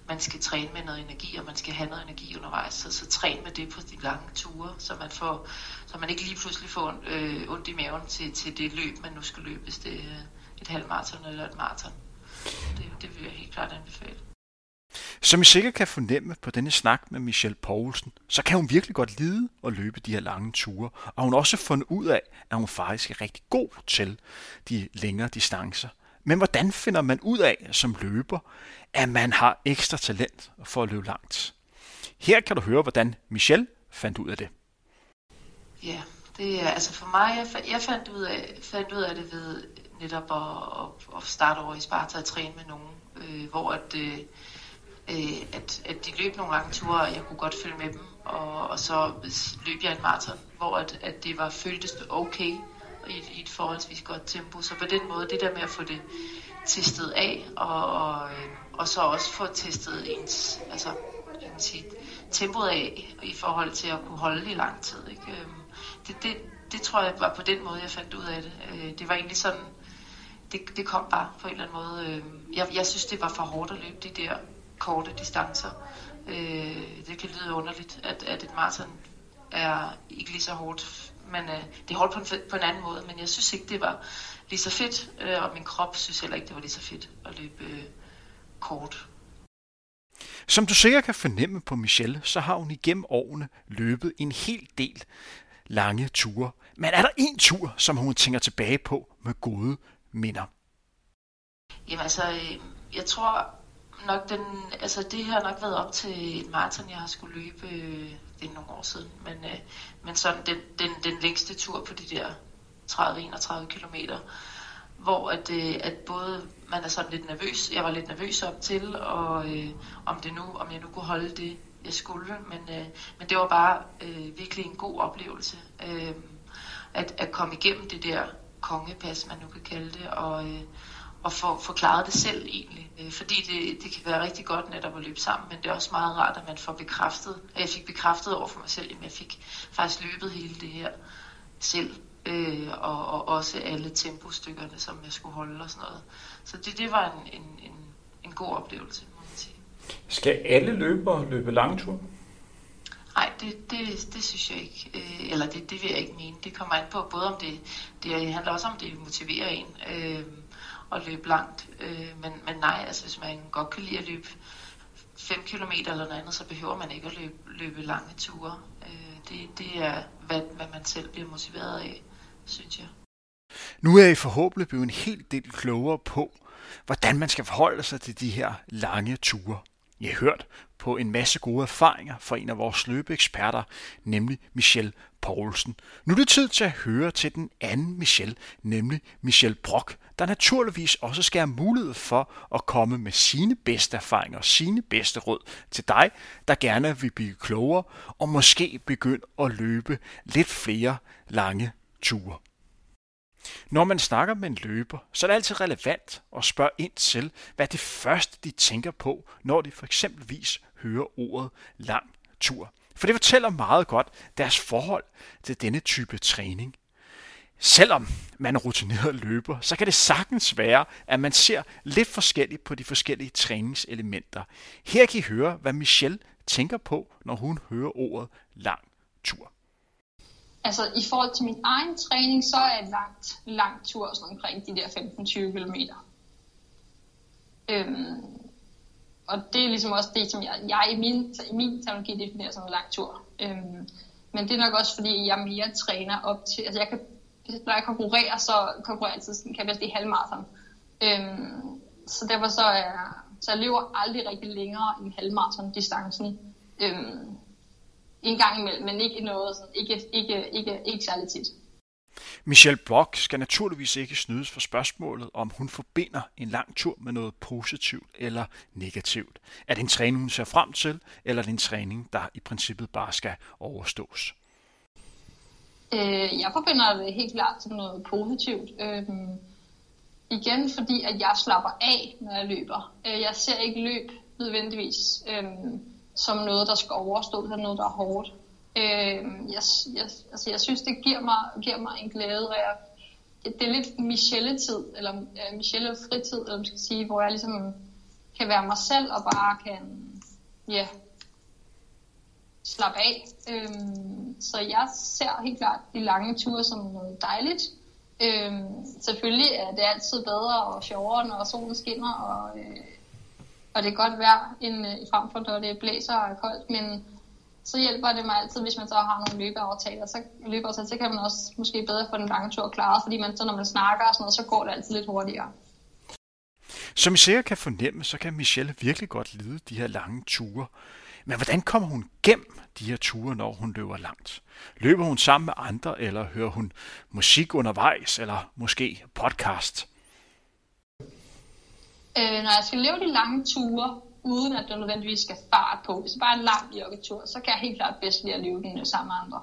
man skal træne med noget energi, og man skal have noget energi undervejs, så, så træn med det på de lange ture, så man, får, så man ikke lige pludselig får øh, ondt i maven til, til det løb, man nu skal løbe, hvis det er et halvmaraton eller et maraton. Det, det vil jeg helt klart anbefale. Som I sikkert kan fornemme på denne snak med Michelle Poulsen, så kan hun virkelig godt lide at løbe de her lange ture, og hun har også fundet ud af, at hun faktisk er rigtig god til de længere distancer. Men hvordan finder man ud af som løber, at man har ekstra talent for at løbe langt? Her kan du høre, hvordan Michelle fandt ud af det. Ja, det er altså for mig, jeg, jeg fandt, ud af, fandt ud af det ved netop at, at, at starte over i Sparta og træne med nogen, øh, hvor at, øh, øh, at, at de løb nogle lange ture, og jeg kunne godt følge med dem. Og, og så løb jeg en maraton, hvor at, at det var føltes okay i, i et forholdsvis godt tempo. Så på den måde, det der med at få det testet af, og, og, øh, og så også få testet ens, altså, jeg kan sige, tempoet af i forhold til at kunne holde i lang tid. Ikke? Øhm, det, det, det tror jeg var på den måde, jeg fandt ud af det. Øh, det var egentlig sådan, det, det kom bare på en eller anden måde. Øhm, jeg, jeg synes, det var for hårdt at løbe de der korte distancer. Øh, det kan lyde underligt, at, at et maraton er ikke lige så hårdt, men øh, det er hårdt på en, på en anden måde, men jeg synes ikke, det var lige så fedt, øh, og min krop synes heller ikke, det var lige så fedt at løbe øh, kort. Som du sikkert kan fornemme på Michelle, så har hun igennem årene løbet en hel del lange ture. Men er der en tur, som hun tænker tilbage på med gode minder? Jamen altså, jeg tror nok, den, altså det har nok været op til et maraton, jeg har skulle løbe, øh, det er nogle år siden, men, øh, men sådan den, den, den længste tur på de der 30-31 kilometer, hvor at, øh, at både man er sådan lidt nervøs, jeg var lidt nervøs op til, og øh, om, det nu, om jeg nu kunne holde det, jeg skulle, men, øh, men det var bare øh, virkelig en god oplevelse, øh, at, at komme igennem det der kongepas, man nu kan kalde det, og, øh, og få forklaret det selv egentlig. Øh, fordi det, det kan være rigtig godt netop at løbe sammen, men det er også meget rart, at man får bekræftet, at jeg fik bekræftet over for mig selv, at jeg fik faktisk løbet hele det her selv, øh, og, og også alle tempostykkerne, som jeg skulle holde og sådan noget. Så det, det var en, en, en, en god oplevelse, må man sige. Skal alle løbere løbe langtur? Nej, det, det, det synes jeg ikke. Øh, eller det, det vil jeg ikke mene. Det kommer an på både om det, det handler også om, det motiverer en øh, at løbe langt. Øh, men, men nej, altså hvis man godt kan lide at løbe 5 km eller noget andet, så behøver man ikke at løbe, løbe lange ture. Øh, det, det er, hvad, hvad man selv bliver motiveret af, synes jeg. Nu er I forhåbentlig blevet en helt del klogere på, hvordan man skal forholde sig til de her lange ture. Jeg har hørt på en masse gode erfaringer fra en af vores løbeeksperter, nemlig Michelle Poulsen. Nu er det tid til at høre til den anden Michelle, nemlig Michelle Brock, der naturligvis også skal have mulighed for at komme med sine bedste erfaringer og sine bedste råd til dig, der gerne vil blive klogere og måske begynde at løbe lidt flere lange ture. Når man snakker med en løber, så er det altid relevant at spørge ind til, hvad det første de tænker på, når de for eksempelvis hører ordet lang tur. For det fortæller meget godt deres forhold til denne type træning. Selvom man er rutineret løber, så kan det sagtens være, at man ser lidt forskelligt på de forskellige træningselementer. Her kan I høre, hvad Michelle tænker på, når hun hører ordet lang tur. Altså i forhold til min egen træning, så er en langt, lang tur sådan omkring de der 15-20 km. Øhm, og det er ligesom også det, som jeg, jeg i min, i min terminologi definerer som en lang tur. Øhm, men det er nok også fordi, jeg mere træner op til, altså jeg kan, når jeg konkurrerer, så konkurrerer jeg altid, kan jeg bedst i halvmarathon. Øhm, så derfor så er, så jeg løber aldrig rigtig længere end halvmarathon distancen. Øhm, en gang imellem, men ikke noget, sådan, ikke, ikke, ikke, ikke særlig tit. Michelle Brock skal naturligvis ikke snydes for spørgsmålet, om hun forbinder en lang tur med noget positivt eller negativt. Er det en træning, hun ser frem til, eller er det en træning, der i princippet bare skal overstås? Øh, jeg forbinder det helt klart som noget positivt. Øh, igen fordi, at jeg slapper af, når jeg løber. Øh, jeg ser ikke løb nødvendigvis. Øh, som noget, der skal overstå, eller noget, der er hårdt. Øh, jeg, jeg, altså, jeg synes, det giver mig, giver mig en glæde, og jeg, det, det er lidt Michelle-tid, eller uh, Michelle-fritid, eller man skal sige, hvor jeg ligesom kan være mig selv, og bare kan, ja, slappe af. Øhm, så jeg ser helt klart de lange ture som noget dejligt. Øhm, selvfølgelig er det altid bedre og sjovere, når solen skinner, og øh, og det er godt vejr end øh, frem for, når det blæser og er koldt, men så hjælper det mig altid, hvis man så har nogle løbeaftaler, så, løbeaftaler, så kan man også måske bedre få den lange tur klaret, fordi man så når man snakker og sådan noget, så går det altid lidt hurtigere. Som I sikkert kan fornemme, så kan Michelle virkelig godt lide de her lange ture. Men hvordan kommer hun gennem de her ture, når hun løber langt? Løber hun sammen med andre, eller hører hun musik undervejs, eller måske podcast? Øh, når jeg skal løbe de lange ture, uden at der nødvendigvis skal fart på, hvis det bare er en lang joggetur, så kan jeg helt klart bedst lide at løbe den sammen med andre.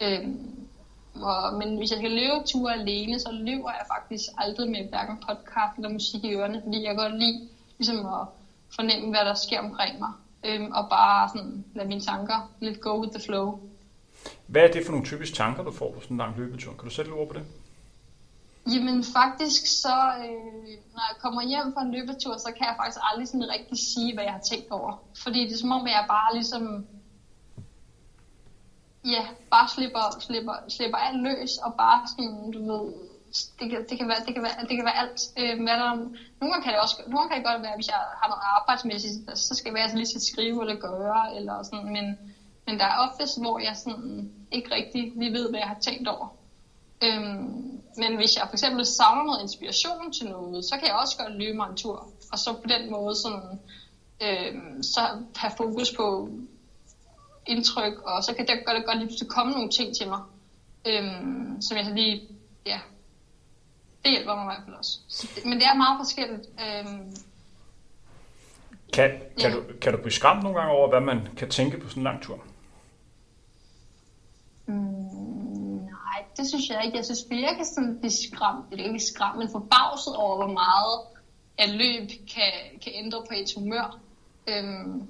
Øh, og, men hvis jeg skal løbe ture alene, så løber jeg faktisk aldrig med hverken podcast eller musik i ørerne, fordi jeg godt lide ligesom at fornemme, hvad der sker omkring mig. Øh, og bare sådan lade mine tanker lidt go with the flow. Hvad er det for nogle typiske tanker, du får på sådan en lang løbetur? Kan du sætte ord på det? Jamen faktisk så, øh, når jeg kommer hjem fra en løbetur, så kan jeg faktisk aldrig sådan rigtig sige, hvad jeg har tænkt over. Fordi det er som om, at jeg bare ligesom, ja, bare slipper, slipper, slipper alt løs, og bare sådan, du ved, det, kan, det, kan være, det, kan være, det kan være alt. Øh, men der, nogle gange kan det også nogle gange kan det godt være, hvis jeg har noget arbejdsmæssigt, så skal jeg være så lige til at skrive eller gøre, eller sådan, men, men der er oftest, hvor jeg sådan ikke rigtig lige ved, hvad jeg har tænkt over. Øhm, men hvis jeg for eksempel savner noget inspiration til noget, så kan jeg også godt løbe mig en tur. Og så på den måde sådan, øhm, så have fokus på indtryk, og så kan det godt, godt lige komme nogle ting til mig, øhm, som jeg så lige, ja, det hjælper mig i hvert fald også. Så, men det er meget forskelligt. Øhm, kan, kan, ja. du, kan du blive skræmt nogle gange over, hvad man kan tænke på sådan en lang tur? Mm, nej, det synes jeg ikke. Jeg synes, jeg kan sådan blive skræmt, eller ikke skræmt, men forbavset over, hvor meget at løb kan, kan ændre på et humør. Øhm,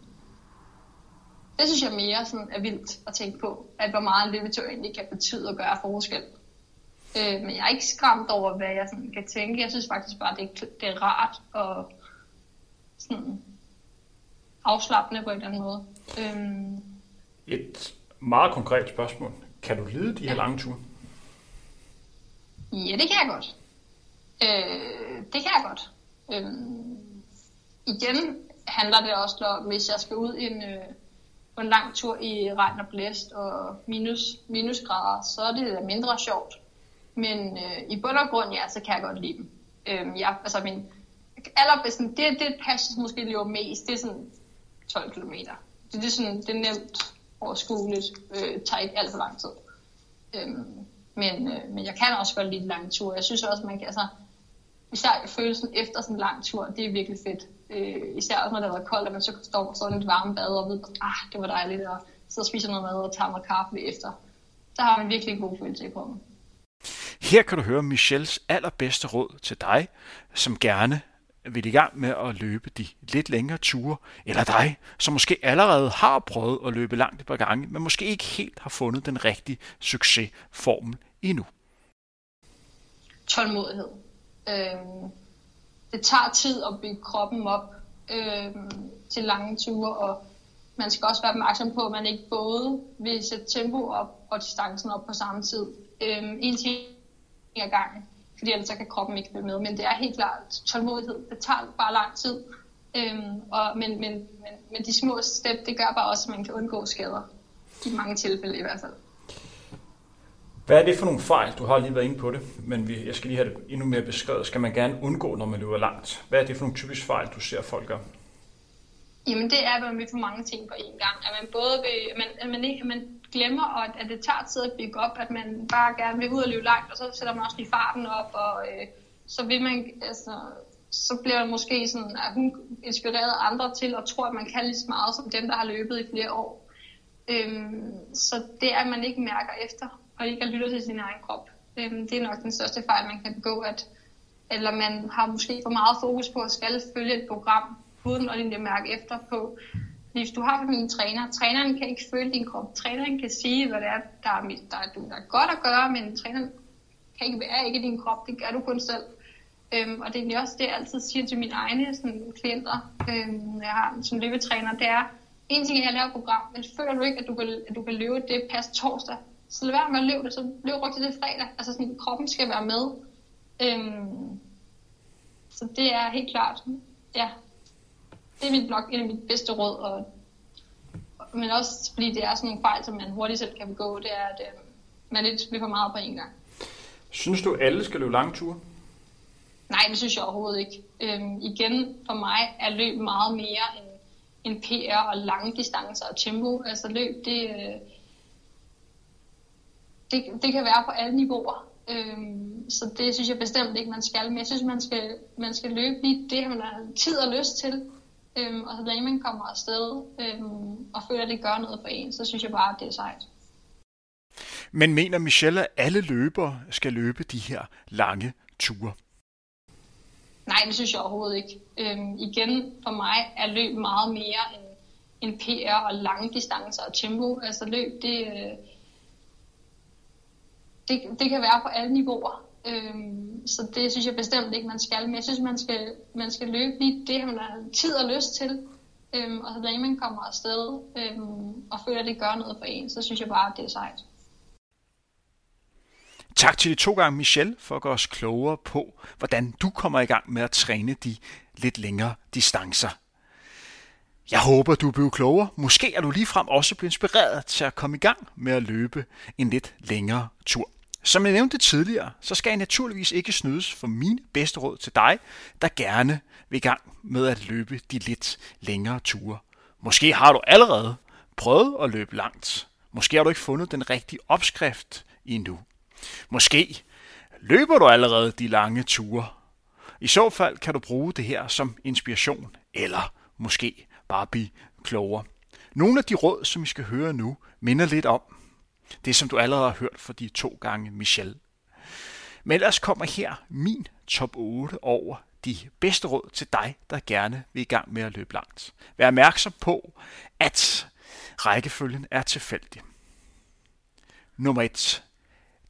det synes jeg mere sådan er vildt at tænke på, at hvor meget en løbetur egentlig kan betyde og gøre forskel. Øh, men jeg er ikke skræmt over, hvad jeg sådan kan tænke. Jeg synes faktisk bare, det er, det er rart og sådan afslappende på en eller anden måde. Øhm. Et meget konkret spørgsmål. Kan du lide de her ja. lange ture? Ja, det kan jeg godt. Øh, det kan jeg godt. Øh, igen handler det også om, hvis jeg skal ud en, øh, på en lang tur i regn og blæst og minus, minusgrader, så er det mindre sjovt. Men øh, i bund og grund, ja, så kan jeg godt lide dem. Øh, jeg, altså min allerbedste, det, det passer måske lige mest, det er sådan 12 km. Det, det, er sådan, det er nemt overskueligt, øh, tager ikke alt for lang tid. Øh, men, øh, men jeg kan også godt lide lange ture. Jeg synes også, man kan, altså, især følelsen efter sådan en lang tur, det er virkelig fedt. Øh, især også når det har været koldt, at man så står sådan et varmt bad og ved, ah, det var dejligt, og så spiser noget mad og tager noget kaffe efter. Der har man virkelig en god følelse i kroppen. Her kan du høre Michels allerbedste råd til dig, som gerne vil i gang med at løbe de lidt længere ture, eller dig, som måske allerede har prøvet at løbe langt et par gange, men måske ikke helt har fundet den rigtige succesformel endnu. Tålmodighed. Øhm, det tager tid at bygge kroppen op øhm, til lange ture, og man skal også være opmærksom på, at man ikke både vil sætte tempo op og distancen op på samme tid. Øhm, en ting ad gangen, fordi ellers så kan kroppen ikke følge med. Men det er helt klart tålmodighed. Det tager bare lang tid. Øhm, og, men, men, men, men de små step, det gør bare også, at man kan undgå skader. I mange tilfælde i hvert fald. Hvad er det for nogle fejl? Du har lige været inde på det, men vi, jeg skal lige have det endnu mere beskrevet. Skal man gerne undgå, når man løber langt? Hvad er det for nogle typiske fejl, du ser folk gøre? Jamen det er, at man vil for mange ting på én gang. At man både vil, man, at man, ikke, at man glemmer, og at, at det tager tid at bygge op, at man bare gerne vil ud og løbe langt, og så sætter man også lige farten op, og øh, så vil man, altså, så bliver man måske sådan, at hun inspireret andre til og tror, at man kan lige så meget som dem, der har løbet i flere år. Øhm, så det er, at man ikke mærker efter, og ikke lytter til sin egen krop. Øhm, det er nok den største fejl, man kan begå, at, eller man har måske for meget fokus på at skal følge et program, uden at lige mærke efter på, hvis du har en træner, træneren kan ikke føle din krop. Træneren kan sige, hvad det er, der er, der er, der er godt at gøre, men træneren kan ikke være ikke din krop. Det gør du kun selv. Øhm, og det er også det, jeg altid siger til mine egne sådan, klienter, øhm, jeg har som løbetræner, det er, en ting er, at jeg laver et program, men føler du ikke, at du kan, at du kan løbe det pas torsdag, så lad være med at løbe det, så løb ryk til det fredag. Altså sådan, kroppen skal være med. Øhm, så det er helt klart, ja, det er mit nok en af mine bedste råd, og, men også fordi det er sådan nogle fejl, som man hurtigt selv kan begå, det er, at øh, man lidt bliver for meget på en gang. Synes du, alle skal løbe lange ture? Nej, det synes jeg overhovedet ikke. Øhm, igen, for mig er løb meget mere end, end PR og lange distancer og tempo. Altså løb, det, øh, det, det kan være på alle niveauer. Øhm, så det synes jeg bestemt ikke, man skal. Men jeg synes, man skal, man skal løbe lige det, man har tid og lyst til. Øhm, og så længe man kommer afsted øhm, og føler, at det gør noget for en, så synes jeg bare, at det er sejt. Men mener Michelle, at alle løbere skal løbe de her lange ture? Nej, det synes jeg overhovedet ikke. Øhm, igen, for mig er løb meget mere end, end PR og lange distancer og tempo. Altså løb, det, øh, det, det kan være på alle niveauer. Øhm, så det synes jeg bestemt ikke, man skal. Men jeg synes, man skal, man skal løbe lige det, man har tid og lyst til. Øhm, og så længe man kommer afsted øhm, og føler, at det gør noget for en, så synes jeg bare, at det er sejt. tak til de to gange Michelle for at gøre os klogere på, hvordan du kommer i gang med at træne de lidt længere distancer. Jeg håber, du er blevet klogere. Måske er du ligefrem også blevet inspireret til at komme i gang med at løbe en lidt længere tur. Som jeg nævnte tidligere, så skal jeg naturligvis ikke snydes for mine bedste råd til dig, der gerne vil i gang med at løbe de lidt længere ture. Måske har du allerede prøvet at løbe langt. Måske har du ikke fundet den rigtige opskrift endnu. Måske løber du allerede de lange ture. I så fald kan du bruge det her som inspiration, eller måske bare blive klogere. Nogle af de råd, som vi skal høre nu, minder lidt om det, som du allerede har hørt for de to gange Michelle. Men ellers kommer her min top 8 over de bedste råd til dig, der gerne vil i gang med at løbe langt. Vær opmærksom på, at rækkefølgen er tilfældig. Nummer 1.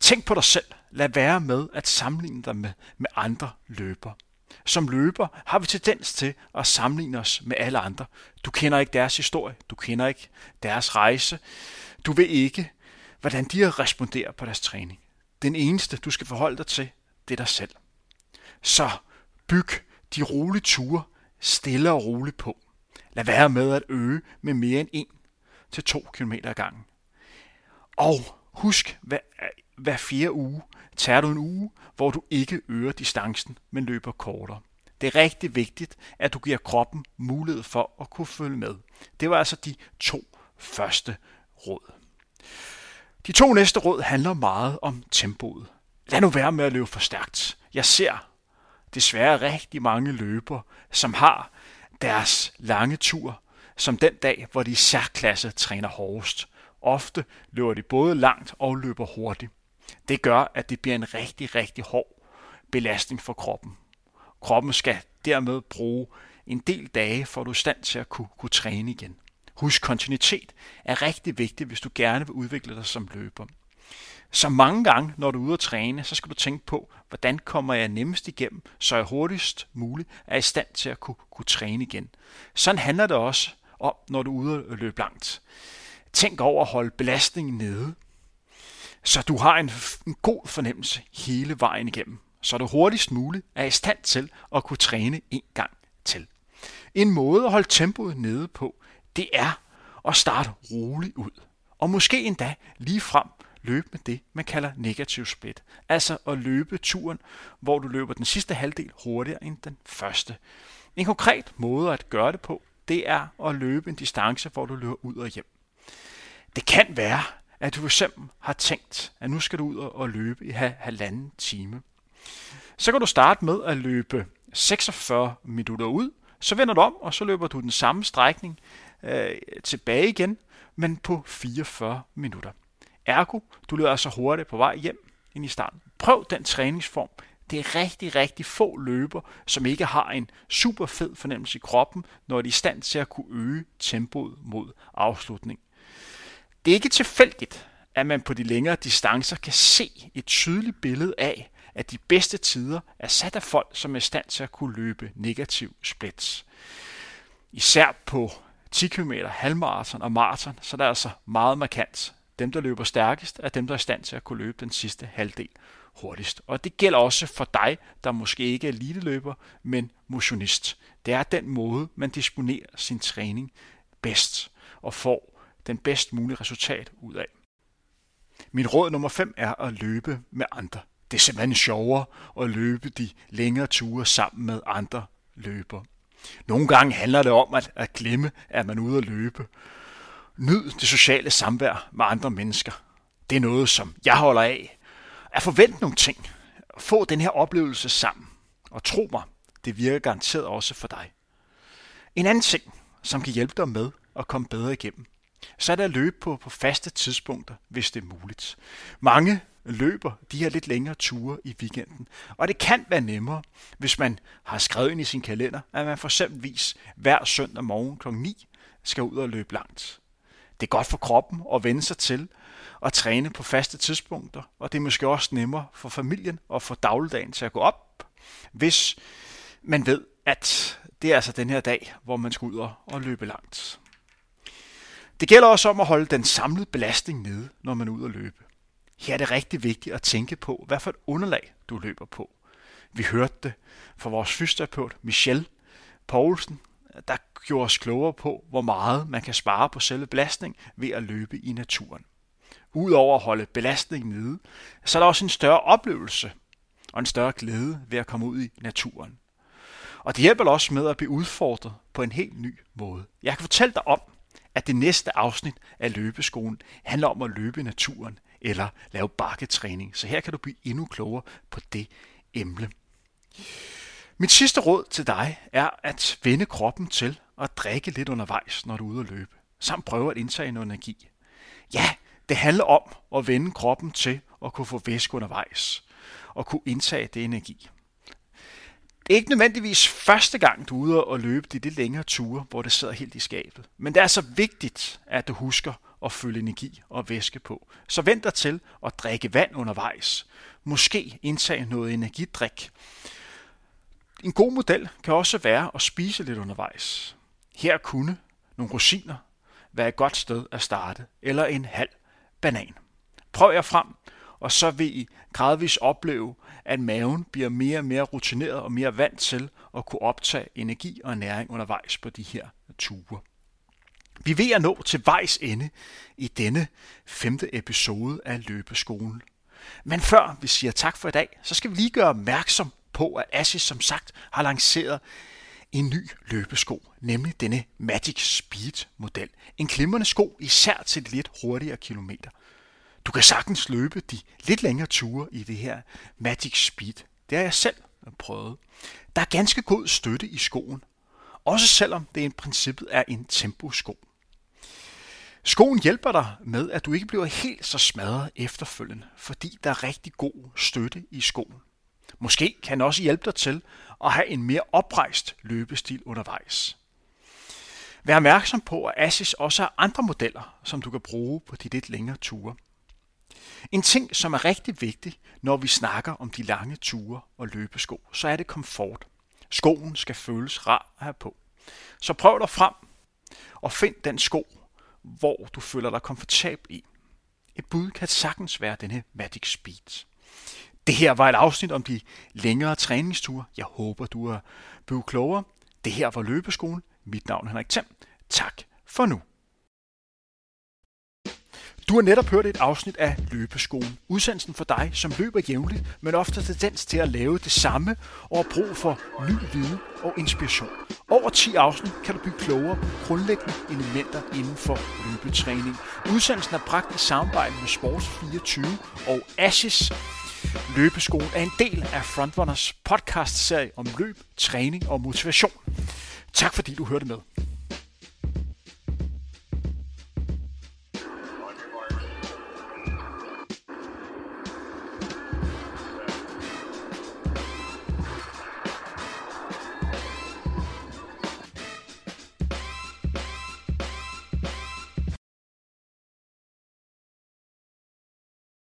Tænk på dig selv. Lad være med at sammenligne dig med, med andre løber. Som løber har vi tendens til at sammenligne os med alle andre. Du kender ikke deres historie, du kender ikke deres rejse, du ved ikke, hvordan de responderer på deres træning. Den eneste, du skal forholde dig til, det er dig selv. Så byg de rolige ture stille og roligt på. Lad være med at øge med mere end 1 til 2 km ad gangen. Og husk, hver, hver fjerde uge tager du en uge, hvor du ikke øger distancen, men løber kortere. Det er rigtig vigtigt, at du giver kroppen mulighed for at kunne følge med. Det var altså de to første råd. De to næste råd handler meget om tempoet. Lad nu være med at løbe for stærkt. Jeg ser desværre rigtig mange løber, som har deres lange tur som den dag, hvor de i særklasse træner hårdest. Ofte løber de både langt og løber hurtigt. Det gør, at det bliver en rigtig, rigtig hård belastning for kroppen. Kroppen skal dermed bruge en del dage, for at du er stand til at kunne, kunne træne igen. Husk, kontinuitet er rigtig vigtigt, hvis du gerne vil udvikle dig som løber. Så mange gange, når du er ude at træne, så skal du tænke på, hvordan kommer jeg nemmest igennem, så jeg hurtigst muligt er i stand til at kunne, kunne træne igen. Sådan handler det også om, når du er ude at løbe langt. Tænk over at holde belastningen nede, så du har en, en god fornemmelse hele vejen igennem, så du hurtigst muligt er i stand til at kunne træne en gang til. En måde at holde tempoet nede på, det er at starte roligt ud. Og måske endda lige frem løbe med det, man kalder negativ split. Altså at løbe turen, hvor du løber den sidste halvdel hurtigere end den første. En konkret måde at gøre det på, det er at løbe en distance, hvor du løber ud og hjem. Det kan være, at du fx har tænkt, at nu skal du ud og løbe i halvanden time. Så kan du starte med at løbe 46 minutter ud, så vender du om, og så løber du den samme strækning øh, tilbage igen, men på 44 minutter. Ergo, du løber altså hurtigt på vej hjem ind i starten. Prøv den træningsform. Det er rigtig, rigtig få løber, som ikke har en super fed fornemmelse i kroppen, når de er i stand til at kunne øge tempoet mod afslutning. Det er ikke tilfældigt, at man på de længere distancer kan se et tydeligt billede af, at de bedste tider er sat af folk, som er i stand til at kunne løbe negativ splits. Især på 10 km, halvmarathon og maraton, så der er altså meget markant. Dem, der løber stærkest, er dem, der er i stand til at kunne løbe den sidste halvdel hurtigst. Og det gælder også for dig, der måske ikke er eliteløber, men motionist. Det er den måde, man disponerer sin træning bedst og får den bedst mulige resultat ud af. Min råd nummer 5 er at løbe med andre. Det er simpelthen sjovere at løbe de længere ture sammen med andre løber. Nogle gange handler det om at, at glemme, at man er ude at løbe. Nyd det sociale samvær med andre mennesker. Det er noget, som jeg holder af. At forvente nogle ting. Få den her oplevelse sammen. Og tro mig, det virker garanteret også for dig. En anden ting, som kan hjælpe dig med at komme bedre igennem, så er det at løbe på, på faste tidspunkter, hvis det er muligt. Mange løber de her lidt længere ture i weekenden. Og det kan være nemmere, hvis man har skrevet ind i sin kalender, at man for eksempelvis hver søndag morgen kl. 9 skal ud og løbe langt. Det er godt for kroppen at vende sig til at træne på faste tidspunkter, og det er måske også nemmere for familien at få dagligdagen til at gå op, hvis man ved, at det er altså den her dag, hvor man skal ud og løbe langt. Det gælder også om at holde den samlede belastning nede, når man er ude at løbe. Her er det rigtig vigtigt at tænke på, hvad for et underlag du løber på. Vi hørte det fra vores fysioterapeut Michel Poulsen, der gjorde os klogere på, hvor meget man kan spare på selve belastning ved at løbe i naturen. Udover at holde belastningen nede, så er der også en større oplevelse og en større glæde ved at komme ud i naturen. Og det hjælper også med at blive udfordret på en helt ny måde. Jeg kan fortælle dig om, at det næste afsnit af løbeskolen handler om at løbe i naturen eller lave bakketræning. Så her kan du blive endnu klogere på det emne. Mit sidste råd til dig er at vende kroppen til at drikke lidt undervejs, når du er ude at løbe, samt prøve at indtage noget energi. Ja, det handler om at vende kroppen til at kunne få væske undervejs og kunne indtage det energi. Det er ikke nødvendigvis første gang, du er ude og løbe de lidt længere ture, hvor det sidder helt i skabet. Men det er så vigtigt, at du husker at fylde energi og væske på. Så vent dig til at drikke vand undervejs. Måske indtage noget energidrik. En god model kan også være at spise lidt undervejs. Her kunne nogle rosiner være et godt sted at starte, eller en halv banan. Prøv jer frem, og så vil I gradvist opleve, at maven bliver mere og mere rutineret og mere vant til at kunne optage energi og næring undervejs på de her ture. Vi er ved at nå til vejs ende i denne femte episode af Løbeskolen. Men før vi siger tak for i dag, så skal vi lige gøre opmærksom på, at Asics som sagt har lanceret en ny løbesko, nemlig denne Magic Speed model. En glimrende sko, især til de lidt hurtigere kilometer. Du kan sagtens løbe de lidt længere ture i det her Magic Speed. Det har jeg selv prøvet. Der er ganske god støtte i skoen, også selvom det i princippet er en temposko. Skoen hjælper dig med, at du ikke bliver helt så smadret efterfølgende, fordi der er rigtig god støtte i skoen. Måske kan den også hjælpe dig til at have en mere oprejst løbestil undervejs. Vær opmærksom på, at Asics også har andre modeller, som du kan bruge på de lidt længere ture. En ting, som er rigtig vigtig, når vi snakker om de lange ture og løbesko, så er det komfort. Skoen skal føles rar at have på. Så prøv dig frem og find den sko, hvor du føler dig komfortabel i. Et bud kan sagtens være denne Magic Speed. Det her var et afsnit om de længere træningsture. Jeg håber, du er blevet klogere. Det her var Løbeskolen. Mit navn er Henrik Thiem. Tak for nu. Du har netop hørt et afsnit af Løbeskolen. Udsendelsen for dig, som løber jævnligt, men ofte har tendens til at lave det samme og har brug for ny viden og inspiration. Over 10 afsnit kan du blive klogere på grundlæggende elementer inden for løbetræning. Udsendelsen er bragt i samarbejde med Sports24 og Ashes. Løbeskolen er en del af Frontrunners podcast-serie om løb, træning og motivation. Tak fordi du hørte med.